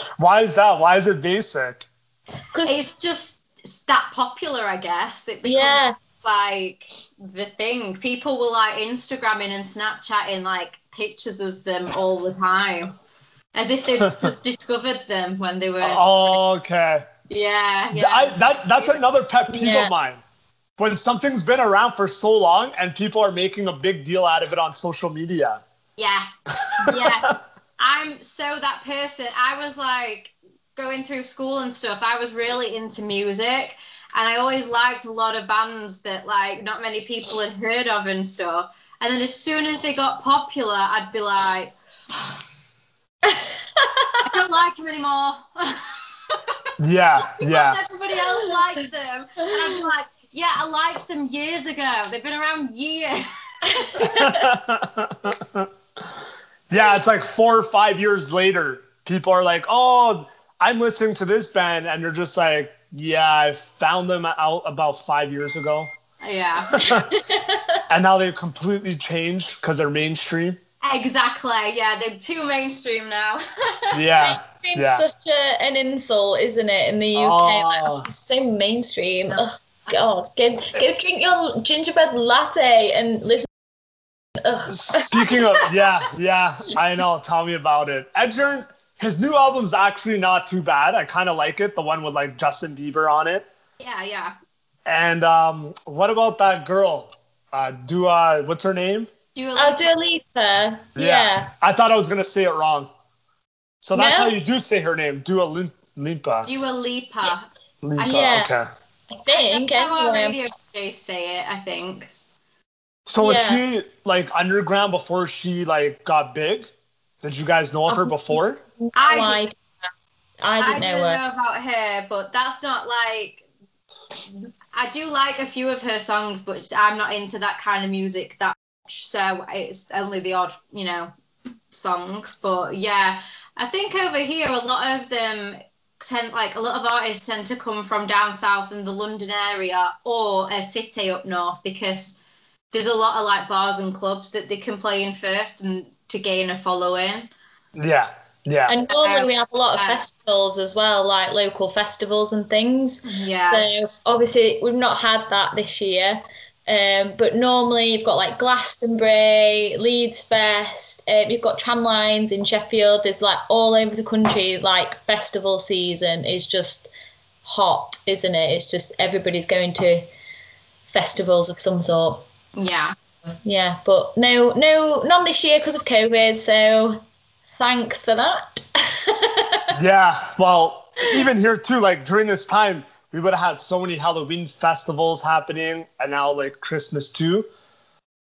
[SPEAKER 1] Why is that? Why is it basic?
[SPEAKER 2] Because
[SPEAKER 3] It's just it's that popular, I guess. It becomes
[SPEAKER 2] yeah,
[SPEAKER 3] like the thing. People will like Instagramming and Snapchatting like pictures of them all the time. As if they've just discovered them when they were
[SPEAKER 1] Oh, okay.
[SPEAKER 3] Yeah, yeah.
[SPEAKER 1] I, that that's another pet peeve
[SPEAKER 2] Yeah.
[SPEAKER 1] of mine. When something's been around for so long and people are making a big deal out of it on social media.
[SPEAKER 3] Yeah. Yeah. I'm so that person. I was like going through school and stuff. I was really into music and I always liked a lot of bands that like not many people had heard of and stuff. And then as soon as they got popular, I'd be like, I don't like them anymore.
[SPEAKER 1] Yeah, yeah.
[SPEAKER 3] Everybody else likes them. And be like, yeah, I liked them years ago. They've been around years.
[SPEAKER 1] yeah, it's like four or five years later, people are like, "Oh, I'm listening to this band," and they're just like, "Yeah, I found them out about five years ago,
[SPEAKER 3] Yeah.
[SPEAKER 1] and now they've completely changed because they're mainstream."
[SPEAKER 3] Exactly. Yeah, they're too mainstream now.
[SPEAKER 1] Yeah,
[SPEAKER 2] mainstream's
[SPEAKER 1] yeah.
[SPEAKER 2] such a, an insult, isn't it, in the UK? Like,
[SPEAKER 1] Oh.
[SPEAKER 2] oh, it's so mainstream. Oh God, go go drink your gingerbread latte and listen. Ugh.
[SPEAKER 1] Speaking of, yeah, yeah, I know. Tell me about it. Ed Sheeran, his new album's actually not too bad. I kind of like it. The one with like Justin Bieber on it.
[SPEAKER 3] yeah, yeah.
[SPEAKER 1] And um, what about that girl? uh, Dua. What's her name?
[SPEAKER 3] Dua
[SPEAKER 2] Oh,
[SPEAKER 3] Lipa.
[SPEAKER 2] Dua Lipa. Yeah.
[SPEAKER 1] I thought I was gonna say it wrong. So that's
[SPEAKER 2] No?
[SPEAKER 1] how you do say her name, Dua Lim- Lipa.
[SPEAKER 3] Dua Lipa.
[SPEAKER 1] Lipa.
[SPEAKER 2] Uh, yeah.
[SPEAKER 1] Okay.
[SPEAKER 2] I think.
[SPEAKER 3] That's how our radio DJs say it, I think.
[SPEAKER 1] So was she like underground before she like got big? Did you guys know of her um, before?
[SPEAKER 3] I,
[SPEAKER 2] Oh, I,
[SPEAKER 3] did,
[SPEAKER 2] didn't- I didn't know her.
[SPEAKER 3] about her, but that's not like. I do like a few of her songs, but I'm not into that kind of music that much. So it's only the odd, you know, song. But yeah, I think over here a lot of them tend, like a lot of artists tend to come from down south in the London area or a city up north because there's a lot of like bars and clubs that they can play in first and to gain a following.
[SPEAKER 1] Yeah. Yeah.
[SPEAKER 2] And normally we have a lot of
[SPEAKER 3] Yeah.
[SPEAKER 2] festivals as well, like local festivals and things.
[SPEAKER 3] Yeah.
[SPEAKER 2] So obviously we've not had that this year. Um, but normally you've got like Glastonbury, Leeds Fest, um, you've got Tramlines in Sheffield. There's like all over the country, like festival season is just hot, isn't it? It's just everybody's going to festivals of some sort.
[SPEAKER 3] yeah.
[SPEAKER 2] Yeah, but no, no, none this year because of COVID. So thanks for that.
[SPEAKER 1] Yeah, well, even here too, like during this time, we would have had so many Halloween festivals happening, and now like Christmas too.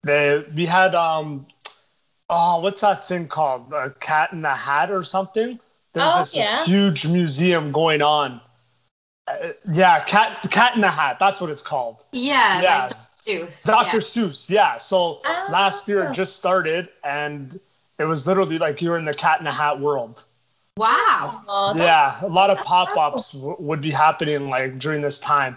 [SPEAKER 1] They we had um, oh, what's that thing called? A Cat in the Hat or something? There's
[SPEAKER 2] Oh,
[SPEAKER 1] this, this
[SPEAKER 2] yeah.
[SPEAKER 1] huge museum going on. Uh, yeah, Cat Cat in the Hat. That's what it's called.
[SPEAKER 3] Yeah.
[SPEAKER 1] Yeah.
[SPEAKER 3] Like Seuss.
[SPEAKER 1] Dr.
[SPEAKER 3] Yeah.
[SPEAKER 1] Seuss, yeah. So
[SPEAKER 2] Ah.
[SPEAKER 1] last year it just started, and it was literally like you're in the Cat in the Hat world.
[SPEAKER 3] Wow.
[SPEAKER 2] Oh,
[SPEAKER 1] yeah, a lot of pop-ups w- would be happening like during this time.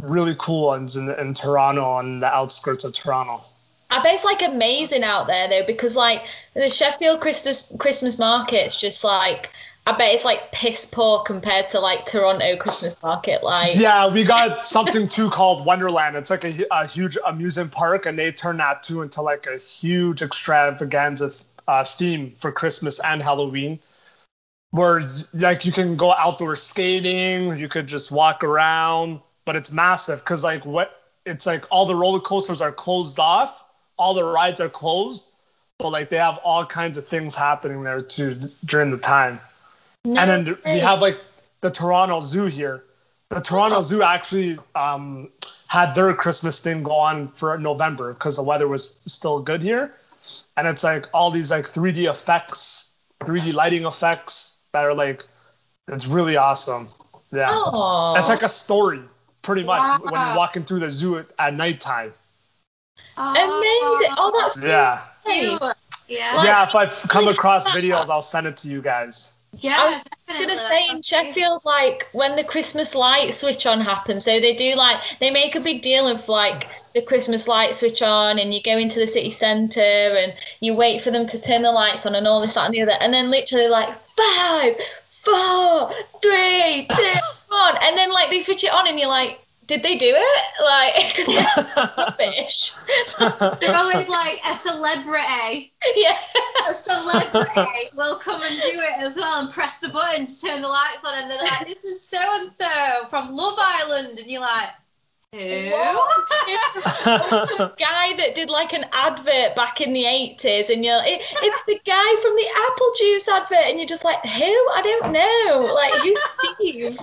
[SPEAKER 1] Really cool ones in, in Toronto on the outskirts of Toronto.
[SPEAKER 2] I bet it's like amazing out there though, because like the Sheffield Christmas Christmas market's just like I bet it's like piss poor compared to like Toronto Christmas market. Like
[SPEAKER 1] Yeah, we got something too called Wonderland. It's like a, a huge amusement park, and they turned that too into like a huge extravaganza uh, theme for Christmas and Halloween, where like you can go outdoor skating, you could just walk around, but it's massive because like what it's like all the roller coasters are closed off, all the rides are closed, but like they have all kinds of things happening there too during the time.
[SPEAKER 2] no
[SPEAKER 1] And then we have like the Toronto Zoo here. The Toronto Zoo actually um, had their Christmas thing go on for November because the weather was still good here, and it's like all these like 3D effects, 3D lighting effects that are like, it's really awesome. Yeah,
[SPEAKER 2] Oh,
[SPEAKER 1] it's like a story pretty much when you're walking through the zoo at, at nighttime.
[SPEAKER 2] amazing. Oh, that's so
[SPEAKER 1] Yeah,
[SPEAKER 2] nice.
[SPEAKER 3] Cute. Yeah.
[SPEAKER 1] yeah. If I come across videos, I'll send it to you guys.
[SPEAKER 3] Yeah.
[SPEAKER 2] I was
[SPEAKER 3] definitely.
[SPEAKER 2] gonna say in Sheffield, like when the Christmas light switch on happens, so they do like they make a big deal of like the Christmas light switch on, and you go into the city centre and you wait for them to turn the lights on and all this that and the other, and then literally like five, four, three, two, one, and then like they switch it on, and you're like, did they do it? Like, because it's rubbish.
[SPEAKER 3] They're always like a celebrity.
[SPEAKER 2] yeah.
[SPEAKER 3] A celebrity will come and do it as well and press the button to turn the lights on, and they're like, "This is so and so from Love Island," and you're like, "Who?"
[SPEAKER 2] the guy that did like an advert back in the 80s and you're it, it's the guy from the apple juice advert and you're just like who i don't know like who's steve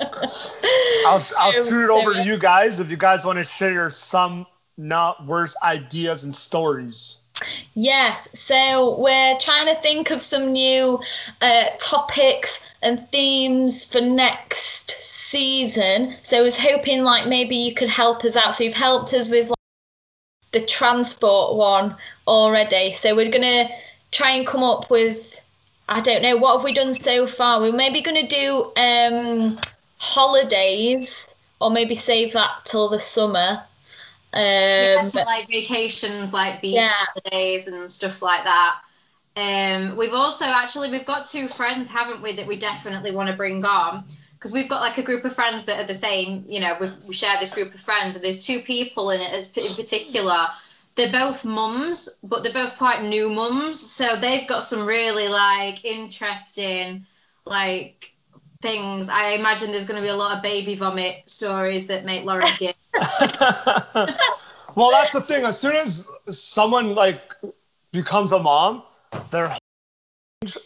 [SPEAKER 1] I'll, I'll shoot it over to you guys if you guys want to share some not worse ideas and stories.
[SPEAKER 2] yes so we're trying to think of some new uh, topics and themes for next season so i was hoping like maybe you could help us out so you've helped us with like, the transport one already so we're gonna try and come up with I don't know what have we done so far. We're maybe going to do um, holidays, or maybe save that till the summer. Um,
[SPEAKER 3] Yes, like vacations, like beach
[SPEAKER 2] Yeah.
[SPEAKER 3] holidays and stuff like that. Um, we've also actually we've got two friends, haven't we, that we definitely want to bring on because we've got like a group of friends that are the same. You know, we we share this group of friends, and there's two people in it as- in particular. They're both mums, but they're both quite new mums, so they've got some really like interesting, like things, I imagine there's going to be a lot of baby vomit stories that make Lauren gay.
[SPEAKER 1] well, that's the thing. As soon as someone like becomes a mom, they're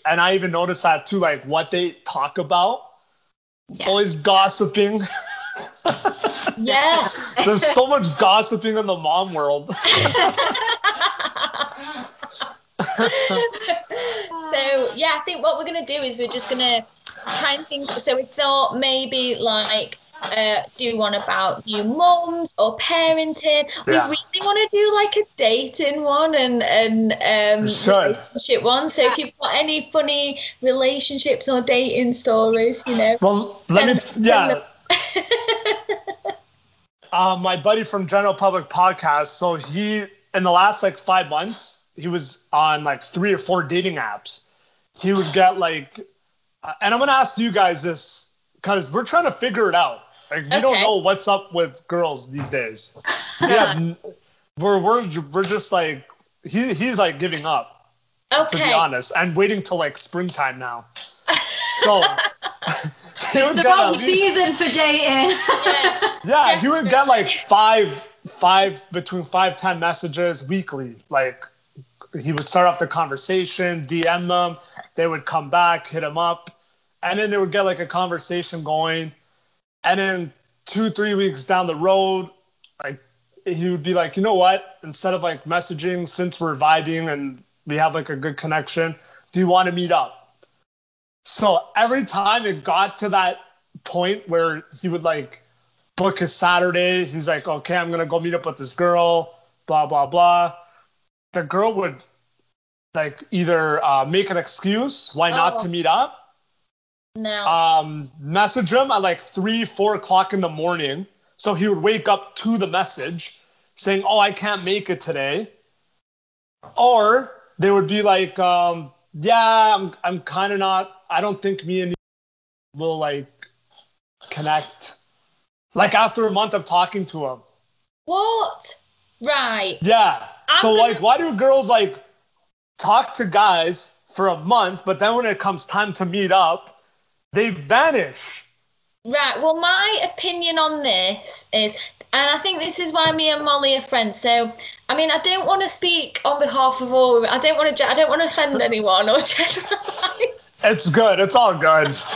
[SPEAKER 1] and I even notice that too, like what they talk about.
[SPEAKER 3] Yeah.
[SPEAKER 1] Always gossiping.
[SPEAKER 2] Yeah.
[SPEAKER 1] There's so much gossiping in the mom world.
[SPEAKER 2] so yeah, I think what we're gonna do is we're just gonna try and think. So we thought maybe like uh, do one about new moms or parenting. We
[SPEAKER 1] Yeah.
[SPEAKER 2] really want to do like a dating one and and um,
[SPEAKER 1] We should.
[SPEAKER 2] relationship one. So if you've got any funny relationships or dating stories, you know.
[SPEAKER 1] Well, let me,
[SPEAKER 2] send
[SPEAKER 1] yeah.
[SPEAKER 2] them.
[SPEAKER 1] uh, my buddy from General Public Podcast. So he, in the last like five months, he was on like three or four dating apps. He would get like, Uh, and I'm gonna ask you guys this because we're trying to figure it out. Like we don't know what's up with girls these days. We have, we're we're we're just like he he's like giving up to be
[SPEAKER 2] Okay.
[SPEAKER 1] honest and waiting till like springtime now. So. he would
[SPEAKER 3] the wrong
[SPEAKER 1] least-
[SPEAKER 3] season for dating.
[SPEAKER 2] Yeah.
[SPEAKER 1] yeah, he would get like five, five between five, ten messages weekly. Like he would start off the conversation, DM them, they would come back, hit him up, and then they would get like a conversation going. And then two, three weeks down the road, like he would be like, you know what? Instead of like messaging, since we're vibing and we have like a good connection, do you want to meet up? So every time it got to that point where he would like book his Saturday. He's like, okay, I'm gonna go meet up with this girl, blah blah blah. The girl would like either uh, make an excuse why not
[SPEAKER 2] Oh.
[SPEAKER 1] to meet up,
[SPEAKER 2] No.
[SPEAKER 1] um, message him at like three, four o'clock in the morning. So he would wake up to the message saying, "Oh, I can't make it today," or they would be like, um, "Yeah, I'm, I'm kind of not. I don't think me and you will like connect." Like after a month of talking to him.
[SPEAKER 2] what? Right.
[SPEAKER 1] Yeah.
[SPEAKER 2] I'm
[SPEAKER 1] so
[SPEAKER 2] gonna-
[SPEAKER 1] like, why do girls like talk to guys for a month, but then when it comes time to meet up, they vanish?
[SPEAKER 2] Right. Well, my opinion on this is, and I think this is why me and Molly are friends. So, I mean, I don't want to speak on behalf of all. I don't want to. I don't want to offend anyone or generalize.
[SPEAKER 1] It's good. It's all good.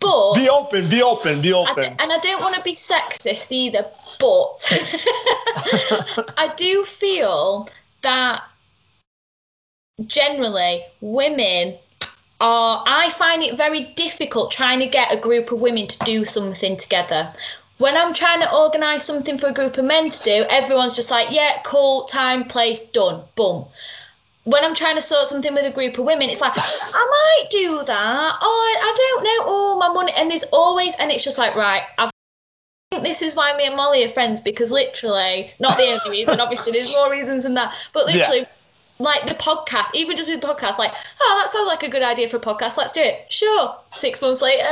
[SPEAKER 2] But
[SPEAKER 1] Be open. Be open. Be open.
[SPEAKER 2] d- and I don't want to be sexist either. But I do feel that generally women are. I find it very difficult trying to get a group of women to do something together. When I'm trying to organise something for a group of men to do, everyone's just like, yeah, cool, time, place, done, boom. When I'm trying to sort something with a group of women, it's like, I might do that. Oh, I, I don't know. Oh, my money. And there's always, and it's just like, right, I've this is why me and Molly are friends because literally, not the only reason, obviously, there's more reasons than that, but literally, like the podcast, even just with podcasts, like, oh, that sounds like a good idea for a podcast, let's do it. Sure. Six months later,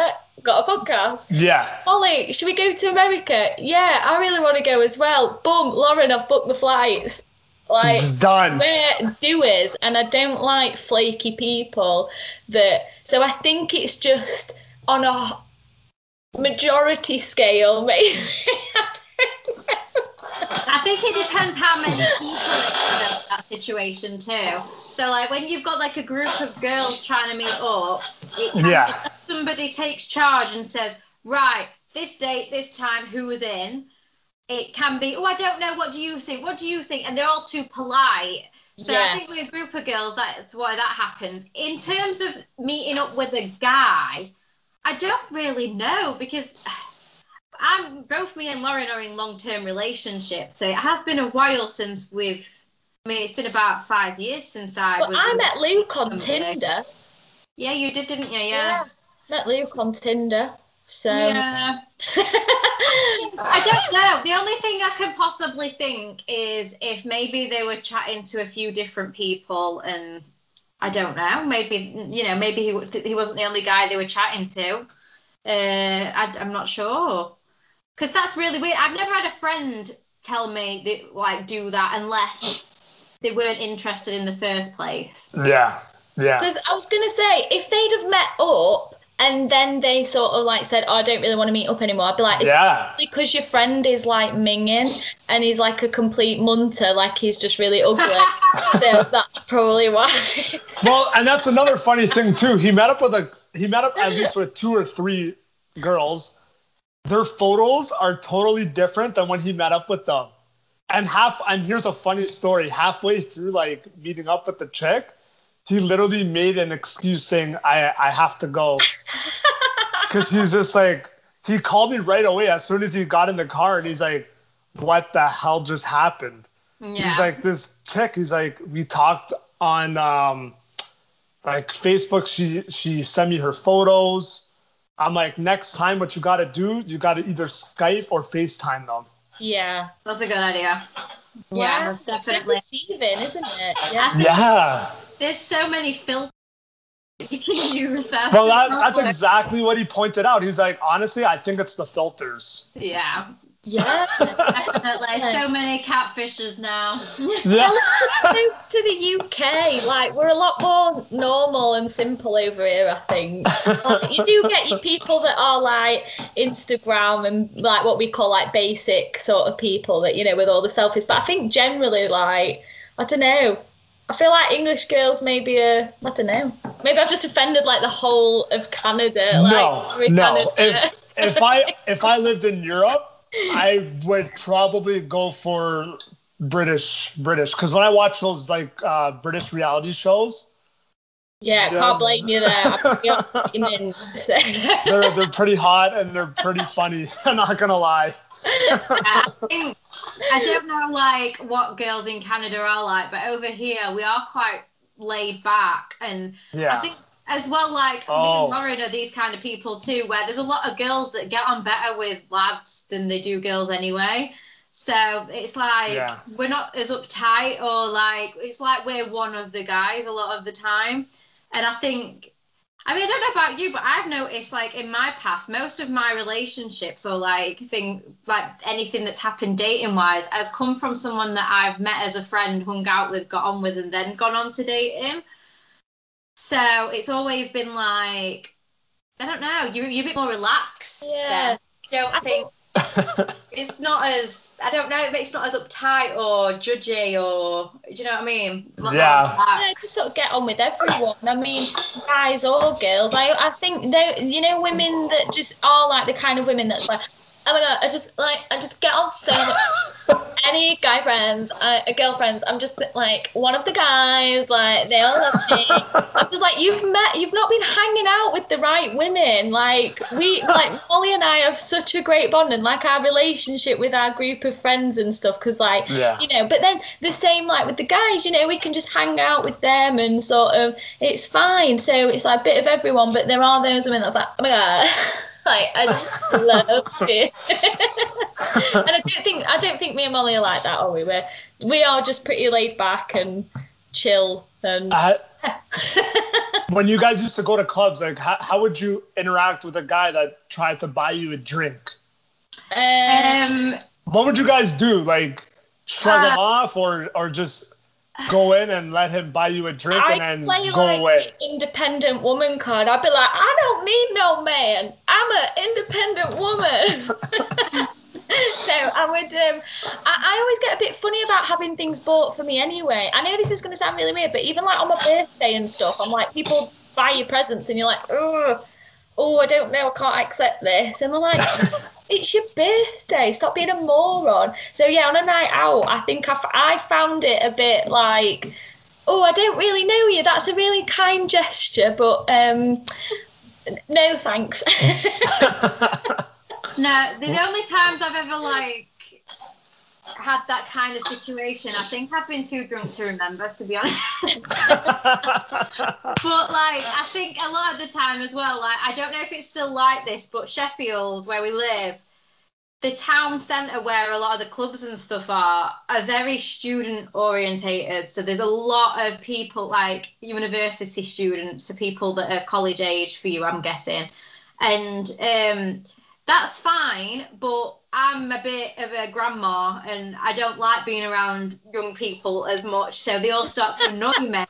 [SPEAKER 2] got a podcast.
[SPEAKER 1] yeah.
[SPEAKER 2] Molly, should we go to America? Yeah, I really want to go as well. Boom, Lauren, I've booked the flights. Like,
[SPEAKER 1] It's done.
[SPEAKER 2] we're doers, and I don't like flaky people. That so I think it's just on a majority scale, maybe. I don't know.
[SPEAKER 3] I think it depends how many people are in that situation too. So like when you've got like a group of girls trying to meet up, it
[SPEAKER 1] Yeah.
[SPEAKER 3] somebody takes charge and says, right, this date, this time, who is in? It can be, oh, I don't know. What do you think? What do you think? And they're all too polite. So I think with a group of girls, that's why that happens. In terms of meeting up with a guy, I don't really know because I'm both me and Lauren are in long term relationships. So it has been a while since we've. I mean, it's been about five years since I
[SPEAKER 2] Well,
[SPEAKER 3] was.
[SPEAKER 2] I met Luke on
[SPEAKER 3] somebody.
[SPEAKER 2] Tinder.
[SPEAKER 3] Yeah, you did, didn't you? Yeah.
[SPEAKER 2] met Luke on Tinder. So
[SPEAKER 3] Yeah. I don't know. The only thing I can possibly think is if maybe they were chatting to a few different people, and I don't know. Maybe you know, maybe he was- he wasn't the only guy they were chatting to. Uh, I, I'm not sure because that's really weird. I've never had a friend tell me that like do that unless they weren't interested in the first place.
[SPEAKER 1] Yeah. Yeah.
[SPEAKER 2] Because I was gonna say, if they'd have met up and then they sort of like said, "Oh, I don't really want to meet up anymore." I'd be like, "It's
[SPEAKER 1] Yeah.
[SPEAKER 2] because your friend is like minging and he's like a complete munter, like he's just really ugly. so that's probably why."
[SPEAKER 1] Well, and that's another funny thing too. He met up with a he met up at least with two or three girls. Their photos are totally different than when he met up with them. And half and here's a funny story. Halfway through like meeting up with the chick, he literally made an excuse saying, I I have to go. Cause he's just like he called me right away as soon as he got in the car and he's like, What the hell just happened?
[SPEAKER 3] Yeah.
[SPEAKER 1] He's like this chick. He's like we talked on um like Facebook. She she sent me her photos. I'm like next time what you got to do you got to either Skype or FaceTime them.
[SPEAKER 2] yeah.
[SPEAKER 3] That's a good idea.
[SPEAKER 2] Yeah,
[SPEAKER 3] Yeah,
[SPEAKER 2] it's so
[SPEAKER 3] definitely.
[SPEAKER 2] deceiving, isn't it? Yeah.
[SPEAKER 1] Yeah.
[SPEAKER 3] There's so many filters you can use. That's
[SPEAKER 1] Well, that, that's exactly what he pointed out. He's like, honestly, I think it's the filters.
[SPEAKER 3] Yeah,
[SPEAKER 2] Yeah.
[SPEAKER 3] definitely. So many catfishes now.
[SPEAKER 1] Yeah.
[SPEAKER 2] To the UK, like we're a lot more normal and simple over here. I think Like, you do get your people that are like Instagram and like what we call like basic sort of people that you know with all the selfies. But I think generally, like I don't know. I feel like English girls maybe uh, I don't know. Maybe I've just offended like the whole of Canada. Like,
[SPEAKER 1] no, no.
[SPEAKER 2] Canada-
[SPEAKER 1] If if I if I lived in Europe, I would probably go for British British because when I watch those like uh, British reality shows,
[SPEAKER 2] yeah,
[SPEAKER 1] Yeah.
[SPEAKER 2] can't blame you there. I'm fuming, so.
[SPEAKER 1] they're they're pretty hot and they're pretty funny. I'm not gonna lie.
[SPEAKER 3] I think I don't know like what girls in Canada are like, but over here we are quite laid back, and
[SPEAKER 1] Yeah.
[SPEAKER 3] I think as well like me
[SPEAKER 1] Oh.
[SPEAKER 3] and Lauren are these kind of people too, where there's a lot of girls that get on better with lads than they do girls anyway. So it's like
[SPEAKER 1] Yeah.
[SPEAKER 3] we're not as uptight or like it's like we're one of the guys a lot of the time. And I think I mean I don't know about you, but I've noticed like in my past, most of my relationships or like thing like anything that's happened dating wise has come from someone that I've met as a friend, hung out with, got on with, and then gone on to dating. So it's always been like I don't know, you're, you're a bit more relaxed.
[SPEAKER 2] Yeah.
[SPEAKER 3] There. Don't
[SPEAKER 2] I
[SPEAKER 3] think it's not as I don't know, it's not as uptight or judgy or do you know what I mean? Not
[SPEAKER 1] Yeah.
[SPEAKER 3] relaxed.
[SPEAKER 2] Yeah, just sort of get on with everyone. I mean, guys or girls. I I think they, you know, women that just are like the kind of women that's like, oh my god, I just like I just get on so much. Any guy friends, uh, girlfriends, I'm just like one of the guys. Like they all love me. I'm just like you've met, you've not been hanging out with the right women. Like we, like Molly and I have such a great bond, and like our relationship with our group of friends and stuff. Because like
[SPEAKER 1] Yeah.
[SPEAKER 2] you know but then the same like with the guys you know we can just hang out with them and sort of it's fine so it's like a bit of everyone but there are those women that's like oh my god like i just love it and i don't think i don't think me and molly are like that are we we're we are just pretty laid back and chill and
[SPEAKER 1] I, when you guys used to go to clubs, like how, how would you interact with a guy that tried to buy you a drink?
[SPEAKER 2] um,
[SPEAKER 3] Um,
[SPEAKER 1] What would you guys do? Like shrug him
[SPEAKER 3] Uh,
[SPEAKER 1] off, or or just go in and let him buy you a drink
[SPEAKER 2] I
[SPEAKER 1] and
[SPEAKER 2] play
[SPEAKER 1] then go
[SPEAKER 2] like
[SPEAKER 1] away?
[SPEAKER 2] the independent woman card. I'd be like, I don't need no man. I'm an independent woman. so I would. Um, I, I always get a bit funny about having things bought for me anyway. I know this is going to sound really weird, but even like on my birthday and stuff, I'm like, people buy you presents and you're like, oh, oh, I don't know, I can't accept this, and I'm like. It's your birthday. Stop being a moron. So yeah, on a night out, I think I, f- I found it a bit like, oh, I don't really know you. That's a really kind gesture, but um, no thanks.
[SPEAKER 3] No, the only times I've ever like had that kind of situation, I think I've been too drunk to remember, to be honest. but like, I think a lot of the time as well, like, I don't know if it's still like this, but Sheffield, where we live, the town centre where a lot of the clubs and stuff are, are very student orientated. So there's a lot of people, like university students, to people that are college age for you, I'm guessing. And um, that's fine, but I'm a bit of a grandma and I don't like being around young people as much. So they all start to annoy me.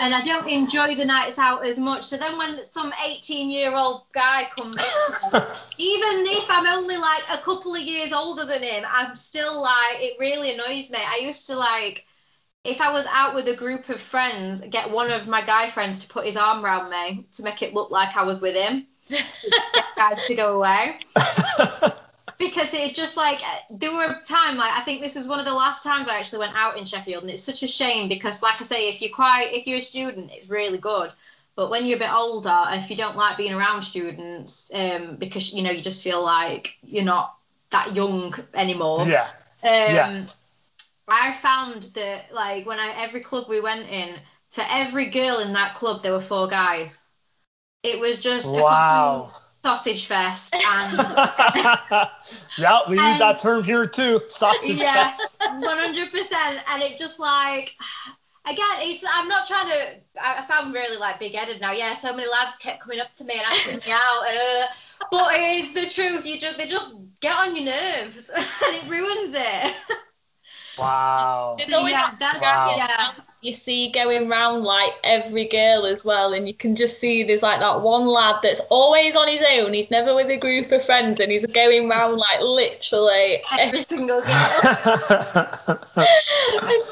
[SPEAKER 3] And I don't enjoy the nights out as much. So then when some 18 year old guy comes in, even if I'm only like a couple of years older than him, I'm still like, it really annoys me. I used to like, if I was out with a group of friends, get one of my guy friends to put his arm around me to make it look like I was with him guys to go away. because it just like there were a time like I think this is one of the last times I actually went out in Sheffield and it's such a shame because like I say if you're quite if you're a student it's really good but when you're a bit older if you don't like being around students um, because you know you just feel like you're not that young anymore
[SPEAKER 1] yeah
[SPEAKER 3] um, yeah. I found that like when I every club we went in for every girl in that club there were four guys it was just wow. a sausage fest. And
[SPEAKER 1] yeah, we use that term here too, sausage yeah, fest.
[SPEAKER 3] One hundred percent, and it just like. Again, it's, I'm not trying to. I sound really like big-headed now. Yeah, so many lads kept coming up to me and asking me out, and, uh, but it is the truth. You just they just get on your nerves, and it ruins it.
[SPEAKER 1] Wow.
[SPEAKER 2] There's always yeah, that wow. yeah. you see going round like every girl as well, and you can just see there's like that one lad that's always on his own. He's never with a group of friends, and he's going round like literally every single girl and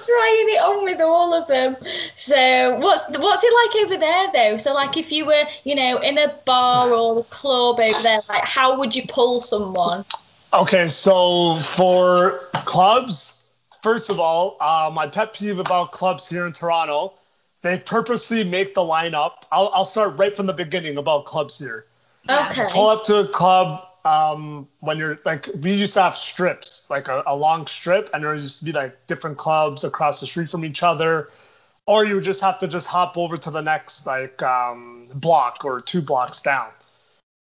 [SPEAKER 2] trying it on with all of them. So what's what's it like over there though? So like if you were you know in a bar or a club over there, like how would you pull someone?
[SPEAKER 1] Okay, so for clubs, First of all, uh, my pet peeve about clubs here in Toronto, they purposely make the lineup. I'll, I'll start right from the beginning about clubs here.
[SPEAKER 2] Okay.
[SPEAKER 1] Pull up to a club um, when you're like, we used to have strips, like a, a long strip, and there used to be like different clubs across the street from each other. Or you would just have to just hop over to the next like um, block or two blocks down.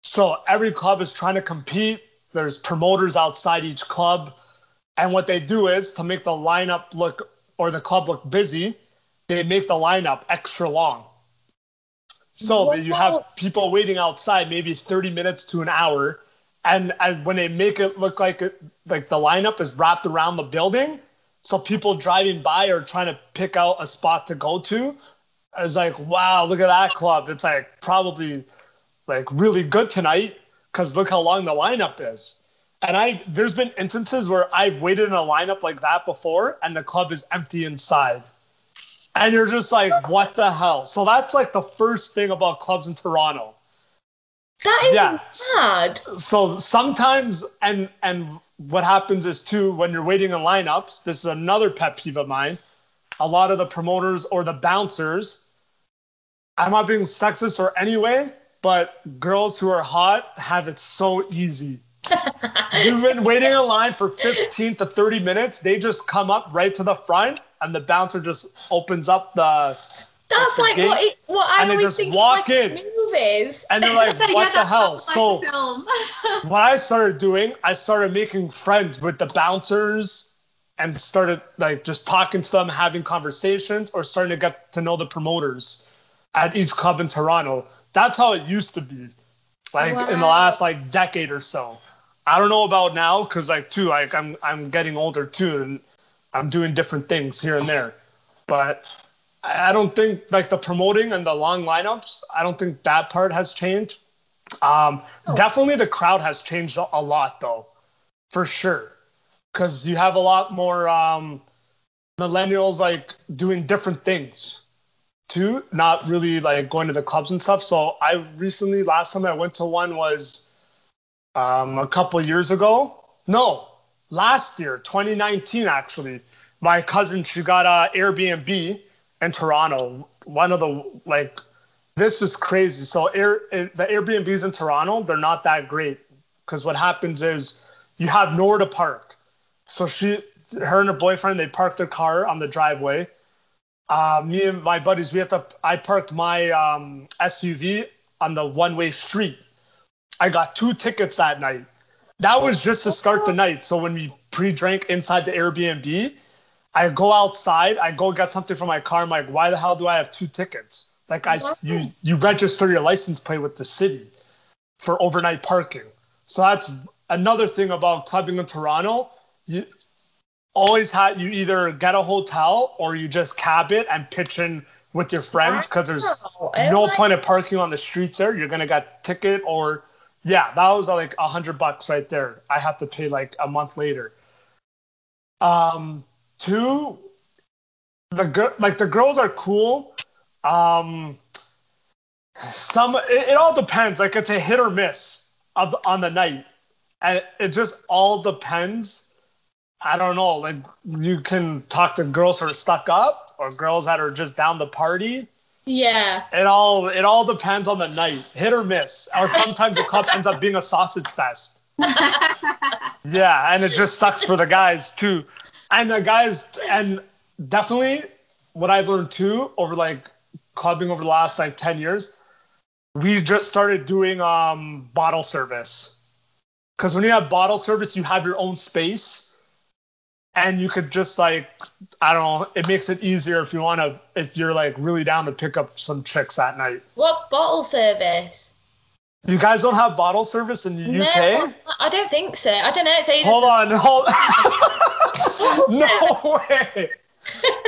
[SPEAKER 1] So every club is trying to compete. There's promoters outside each club and what they do is to make the lineup look or the club look busy, they make the lineup extra long. So that you have people waiting outside maybe 30 minutes to an hour. And, and when they make it look like it, like the lineup is wrapped around the building, so people driving by are trying to pick out a spot to go to. I was like, wow, look at that club. It's like probably like really good tonight because look how long the lineup is. And I there's been instances where I've waited in a lineup like that before and the club is empty inside. And you're just like, what the hell? So that's like the first thing about clubs in Toronto.
[SPEAKER 2] That is yeah. mad.
[SPEAKER 1] So sometimes and and what happens is too when you're waiting in lineups, this is another pet peeve of mine. A lot of the promoters or the bouncers, I'm not being sexist or anyway, but girls who are hot have it so easy You've been waiting in line for 15 to 30 minutes. They just come up right to the front, and the bouncer just opens up the.
[SPEAKER 2] That's the like what, it, what I always just think walk like in. movies.
[SPEAKER 1] And they're like, "What the hell?" So, what I started doing, I started making friends with the bouncers, and started like just talking to them, having conversations, or starting to get to know the promoters at each club in Toronto. That's how it used to be, like wow. in the last like decade or so. I don't know about now because like too like I'm I'm getting older too and I'm doing different things here and there, but I don't think like the promoting and the long lineups. I don't think that part has changed. Um, oh. Definitely the crowd has changed a lot though, for sure, because you have a lot more um, millennials like doing different things too, not really like going to the clubs and stuff. So I recently last time I went to one was um, a couple years ago. No, last year, 2019, actually. My cousin, she got a Airbnb in Toronto. One of the like, this is crazy. So air, the Airbnbs in Toronto, they're not that great because what happens is you have nowhere to park. So she, her and her boyfriend, they parked their car on the driveway. Uh, me and my buddies, we had to. I parked my um, SUV on the one-way street I got two tickets that night. That was just to start the night. So when we pre-drank inside the Airbnb, I go outside, I go get something from my car. I'm like, why the hell do I have two tickets? Like I, you, you register your license plate with the city for overnight parking. So that's another thing about clubbing in Toronto. You always have you either get a hotel or you just cab it and pitch in with your friends because there's no point of parking on the streets there. You're gonna get ticket or yeah, that was like a hundred bucks right there. I have to pay like a month later. Um, two, the gir- like the girls are cool. Um, some it, it all depends. Like it's a hit or miss of on the night, and it just all depends. I don't know. Like you can talk to girls who are stuck up or girls that are just down to party.
[SPEAKER 2] Yeah.
[SPEAKER 1] It all it all depends on the night, hit or miss. Or sometimes the club ends up being a sausage fest. Yeah, and it just sucks for the guys too. And the guys and definitely what I've learned too over like clubbing over the last like 10 years, we just started doing um bottle service. Cuz when you have bottle service, you have your own space and you could just like I don't know, it makes it easier if you want to if you're like really down to pick up some chicks at night.
[SPEAKER 2] What's bottle service?
[SPEAKER 1] You guys don't have bottle service in the UK?
[SPEAKER 2] No, I don't think so. I don't know. It's either
[SPEAKER 1] Hold on, hold No way.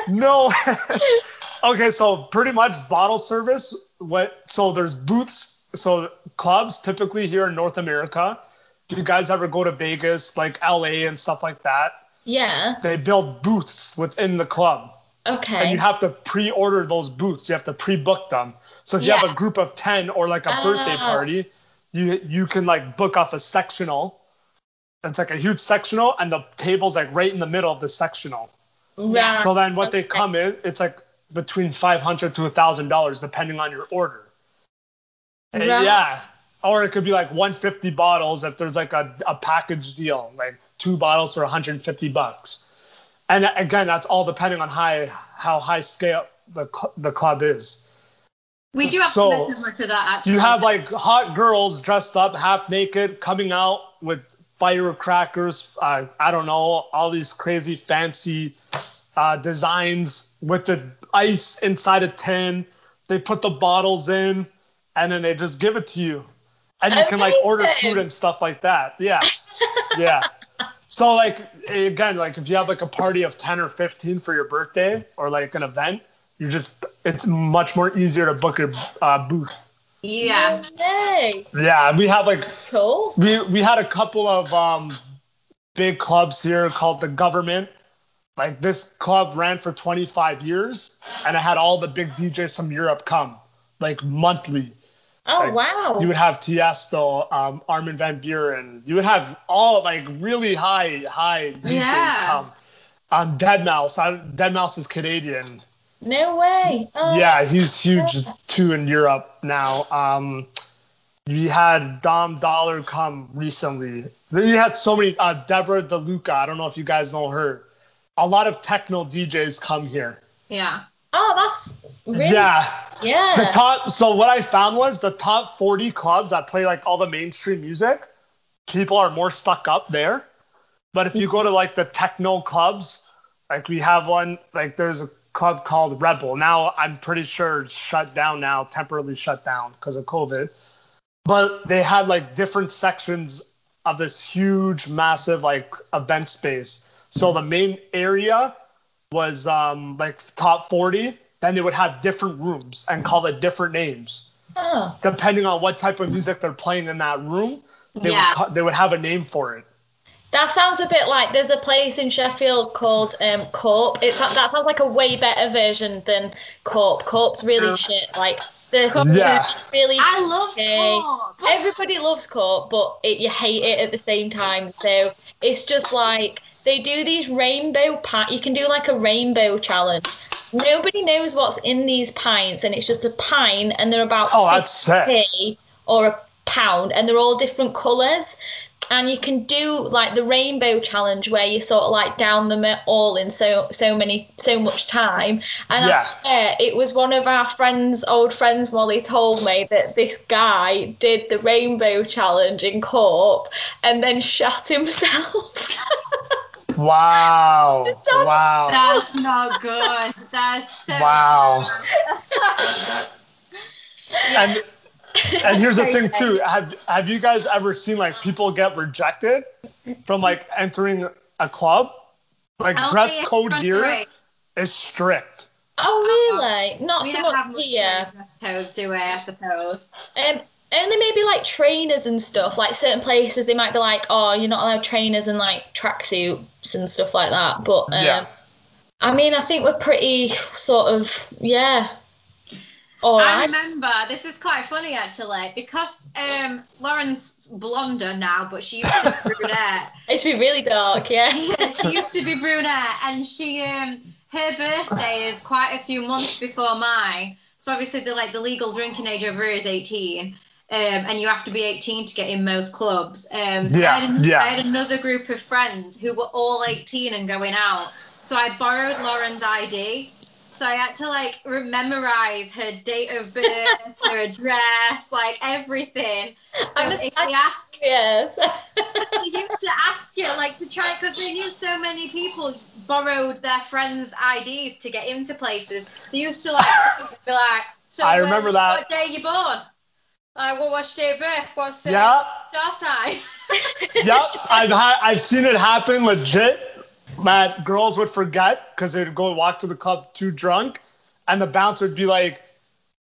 [SPEAKER 1] No way. Okay, so pretty much bottle service. What? So there's booths. So clubs typically here in North America. If you guys ever go to Vegas, like LA and stuff like that,
[SPEAKER 2] Yeah.
[SPEAKER 1] they build booths within the club,
[SPEAKER 2] Okay.
[SPEAKER 1] and you have to pre-order those booths. You have to pre-book them. So if you have a group of ten or like a birthday
[SPEAKER 2] Ah.
[SPEAKER 1] party, you you can like book off a sectional. It's like a huge sectional, and the table's like right in the middle of the sectional.
[SPEAKER 2] Right.
[SPEAKER 1] So then what they come in, it's like between five hundred to a thousand dollars depending on your order.
[SPEAKER 2] Right.
[SPEAKER 1] Yeah. Or it could be like 150 bottles if there's like a, a package deal, like two bottles for 150 bucks. And again, that's all depending on high how high scale the the club is.
[SPEAKER 3] We do have
[SPEAKER 1] So,
[SPEAKER 3] something similar to that actually.
[SPEAKER 1] You have like hot girls dressed up half naked coming out with firecrackers. Uh, I don't know, all these crazy fancy uh, designs with the ice inside a tin. They put the bottles in and then they just give it to you. And you can like order food and stuff like that. Yeah. yeah. So like again, like if you have like a party of 10 or 15 for your birthday or like an event, you just it's much more easier to book a uh, booth.
[SPEAKER 3] yeah.
[SPEAKER 2] Yay.
[SPEAKER 1] Yeah, we have like
[SPEAKER 2] Cool.
[SPEAKER 1] we we had a couple of um big clubs here called the Guvernment. Like this club ran for 25 years and it had all the big DJs from Europe come like monthly.
[SPEAKER 2] Oh
[SPEAKER 1] Like,
[SPEAKER 2] wow.
[SPEAKER 1] You would have Tiesto, um, Armin van Buuren. You would have all like really high high DJs
[SPEAKER 3] Yeah.
[SPEAKER 1] come. Um, deadmau5. I, deadmau5 is Canadian.
[SPEAKER 2] No way. Oh,
[SPEAKER 1] Yeah, he's huge too in Europe now. Um, we had Dom Dolla come recently. We had so many. Uh, Deborah DeLuca. I don't know if you guys know her. A lot of techno DJs come here.
[SPEAKER 3] Yeah.
[SPEAKER 2] Oh, that's really.
[SPEAKER 1] Yeah,
[SPEAKER 2] Yeah.
[SPEAKER 1] the top. So what I found was the top 40 clubs that play like all the mainstream music. People are more stuck up there. But if you go to like the techno clubs, like we have one, like there's a club called Rebel. Now I'm pretty sure it's shut down now, temporarily shut down because of COVID. But they had like different sections of this huge, massive like event space. So the main area was um, like top 40. Then they would have different rooms and call it different names
[SPEAKER 2] Oh.
[SPEAKER 1] depending on what type of music they're playing in that room. They
[SPEAKER 3] Yeah.
[SPEAKER 1] would ca- they would have a name for it.
[SPEAKER 2] That sounds a bit like there's a place in Sheffield called um, Corp. It that sounds like a way better version than Corp. Corp's really
[SPEAKER 3] Oh.
[SPEAKER 2] shit. Like the
[SPEAKER 1] Yeah.
[SPEAKER 2] really.
[SPEAKER 3] I love
[SPEAKER 2] shit.
[SPEAKER 3] Corp.
[SPEAKER 2] Everybody loves Corp, but it, you hate it at the same time. So it's just like they do these rainbow pat. You can do like a rainbow challenge. Nobody knows what's in these pints, and it's just a pint, and they're about
[SPEAKER 1] Oh, that's sick.
[SPEAKER 2] 50 or a pound, and they're all different colours. And you can do like the rainbow challenge where you sort of like down them all in so so many so much time. And I swear it was one of our friends, old friends, Molly told me that this guy did the rainbow challenge in Corp and then shot himself.
[SPEAKER 1] Wow.
[SPEAKER 2] That's-
[SPEAKER 1] Wow.
[SPEAKER 3] That's not good. That's so
[SPEAKER 1] Wow. And And here's the thing too. Have have you guys ever seen like people get rejected from like entering a club? Like
[SPEAKER 3] Only
[SPEAKER 1] dress
[SPEAKER 3] in
[SPEAKER 1] code
[SPEAKER 3] front
[SPEAKER 1] here
[SPEAKER 3] row.
[SPEAKER 1] is strict.
[SPEAKER 2] Oh really? Not
[SPEAKER 3] We
[SPEAKER 2] so
[SPEAKER 3] don't have
[SPEAKER 2] much
[SPEAKER 3] much
[SPEAKER 2] here.
[SPEAKER 3] dress codes, do we? I suppose.
[SPEAKER 2] Um, only maybe like trainers and stuff. Like certain places, they might be like, "Oh, you're not allowed trainers and like tracksuits and stuff like that." But um,
[SPEAKER 1] Yeah.
[SPEAKER 2] I mean, I think we're pretty sort of yeah. All
[SPEAKER 3] I
[SPEAKER 2] right.
[SPEAKER 3] remember this is quite funny actually because um, Lauren's blonder now, but she used to be brunette.
[SPEAKER 2] It's been really dark, yeah.
[SPEAKER 3] Yeah, she used to be brunette, and she um, her birthday is quite a few months before mine. So obviously, the like the legal drinking age over here is eighteen. Um, and you have to be 18 to get in most clubs. Um,
[SPEAKER 1] Yeah,
[SPEAKER 3] I, had,
[SPEAKER 1] yeah.
[SPEAKER 3] I had another group of friends who were all 18 and going out. So I borrowed Lauren's ID. So I had to like memorize her date of birth, her address, like everything. So
[SPEAKER 2] I'm just
[SPEAKER 3] if ask
[SPEAKER 2] yes.
[SPEAKER 3] they used to ask it like to try because they knew so many people borrowed their friends' IDs to get into places. They used to like be like, "So
[SPEAKER 1] I remember that.
[SPEAKER 3] What day you born? Like, will watch your date of birth? What's the
[SPEAKER 1] Yeah.
[SPEAKER 3] star sign?"
[SPEAKER 1] yep, I've had I've seen it happen legit. That girls would forget because they'd go walk to the club too drunk, and the bouncer would be like,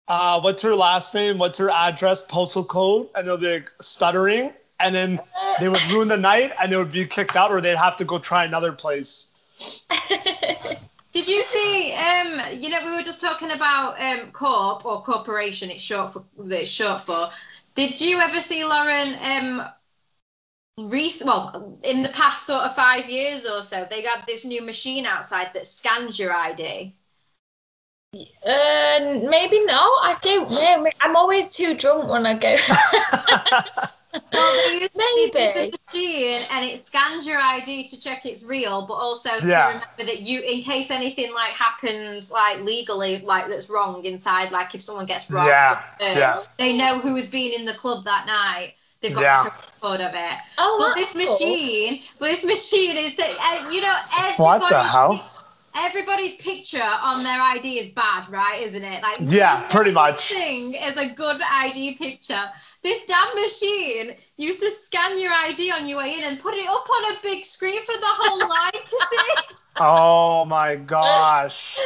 [SPEAKER 1] uh, "What's her last name? What's her address? Postal code?" And they'll be like stuttering, and then they would ruin the night, and they would be kicked out, or they'd have to go try another place.
[SPEAKER 3] Did you see? Um, you know, we were just talking about um, corp or corporation. It's short for. It's short for. Did you ever see Lauren? Um, rec- well, in the past sort of five years or so, they got this new machine outside that scans your ID.
[SPEAKER 2] Uh, maybe not. I don't know. I'm always too drunk when I go.
[SPEAKER 3] Well, they use
[SPEAKER 2] Maybe.
[SPEAKER 3] this machine and it scans your ID to check it's real, but also to remember that you, in case anything like happens, like legally, like that's wrong inside, like if someone gets robbed,
[SPEAKER 1] Yeah,
[SPEAKER 3] uh,
[SPEAKER 1] yeah.
[SPEAKER 3] they know who has been in the club that night. They've got
[SPEAKER 1] Yeah.
[SPEAKER 3] like, a record of it.
[SPEAKER 2] oh,
[SPEAKER 3] but this
[SPEAKER 2] cool.
[SPEAKER 3] machine, but this machine is that uh, you know
[SPEAKER 1] What the hell?
[SPEAKER 3] Pic- Everybody's picture on their ID is bad, right? Isn't it? Like
[SPEAKER 1] Yeah, pretty much.
[SPEAKER 3] such Thing is a good ID picture. This damn machine used to scan your ID on your way in and put it up on a big screen for the whole line to see.
[SPEAKER 1] oh my gosh!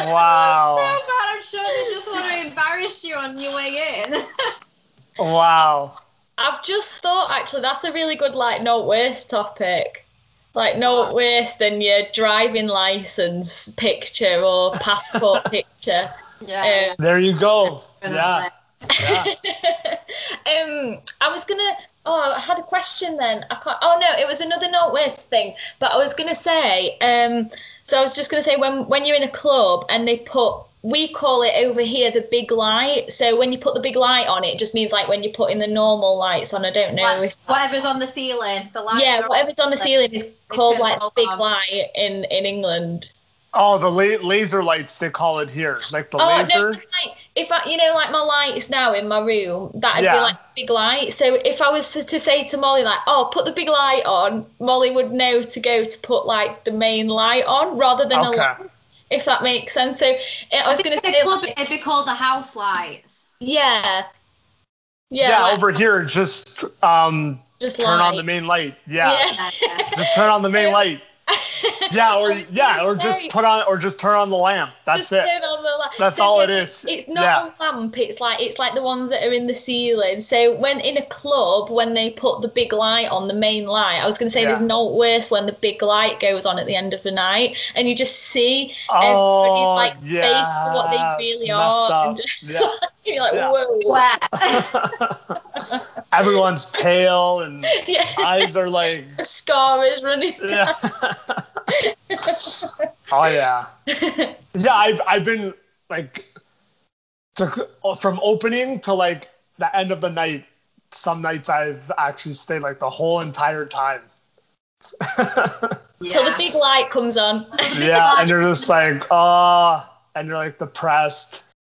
[SPEAKER 1] Wow!
[SPEAKER 3] So bad. I'm sure they just want to embarrass you on your way in.
[SPEAKER 1] Wow!
[SPEAKER 2] I've just thought actually that's a really good like Nowt Worse topic. Like nowt worse than your driving license picture or passport picture.
[SPEAKER 3] yeah.
[SPEAKER 1] There you go. Yeah. Yeah.
[SPEAKER 2] um, I was gonna. Oh, I had a question then. I can't. Oh no, it was another not worse thing. But I was gonna say. Um, so I was just gonna say when when you're in a club and they put. We call it over here the big light. So when you put the big light on, it just means like when you're putting the normal lights on. I don't know.
[SPEAKER 3] Like, whatever's on the ceiling, the lights.
[SPEAKER 2] yeah, whatever's on the ceiling is called
[SPEAKER 3] turn
[SPEAKER 2] like
[SPEAKER 3] them
[SPEAKER 2] big
[SPEAKER 3] on.
[SPEAKER 2] light in in England.
[SPEAKER 1] Oh, the la- laser lights they call it here, like the
[SPEAKER 2] Oh
[SPEAKER 1] laser.
[SPEAKER 2] no, 'cause, like if I, you know, like my lights now in my room, that'd
[SPEAKER 1] Yeah.
[SPEAKER 2] be like big light. So if I was to, to say to Molly like, "Oh, put the big light on," Molly would know to go to put like the main light on rather than a
[SPEAKER 1] Okay.
[SPEAKER 2] light. If that makes sense. So eh, I was going to say,
[SPEAKER 3] club
[SPEAKER 2] like,
[SPEAKER 3] it'd be called the house lights.
[SPEAKER 2] yeah, yeah,
[SPEAKER 1] yeah,
[SPEAKER 2] like,
[SPEAKER 1] over here, just um,
[SPEAKER 2] just
[SPEAKER 1] turn
[SPEAKER 2] light.
[SPEAKER 1] on the main light. Yeah,
[SPEAKER 2] Yeah.
[SPEAKER 1] just turn on the main
[SPEAKER 2] So-
[SPEAKER 1] light. Yeah, or yeah, or just put on, or just turn on the lamp. That's
[SPEAKER 2] just
[SPEAKER 1] it.
[SPEAKER 2] turn on the light.
[SPEAKER 1] That's
[SPEAKER 2] So,
[SPEAKER 1] all it.
[SPEAKER 2] It's, it's not
[SPEAKER 1] Yeah.
[SPEAKER 2] a lamp. It's like it's like the ones that are in the ceiling. So when in a club, when they put the big light on the main light, I was going to say there's
[SPEAKER 1] Yeah.
[SPEAKER 2] no worse when the big light goes on at the end of the night, and you just see
[SPEAKER 1] Oh,
[SPEAKER 2] everybody's like
[SPEAKER 1] yeah,
[SPEAKER 2] face for what they really are, just
[SPEAKER 1] Yeah.
[SPEAKER 2] you're like,
[SPEAKER 1] Yeah.
[SPEAKER 2] whoa,
[SPEAKER 3] Where?
[SPEAKER 1] Everyone's pale and
[SPEAKER 2] yeah,
[SPEAKER 1] eyes are like.
[SPEAKER 2] a scar is running
[SPEAKER 1] Yeah. oh yeah. Yeah, I've I've been like to, oh, from opening to like the end of the night. Some nights I've actually stayed like the whole entire time.
[SPEAKER 2] Till the big light comes on.
[SPEAKER 1] yeah, and you're just like, oh, and you're like depressed.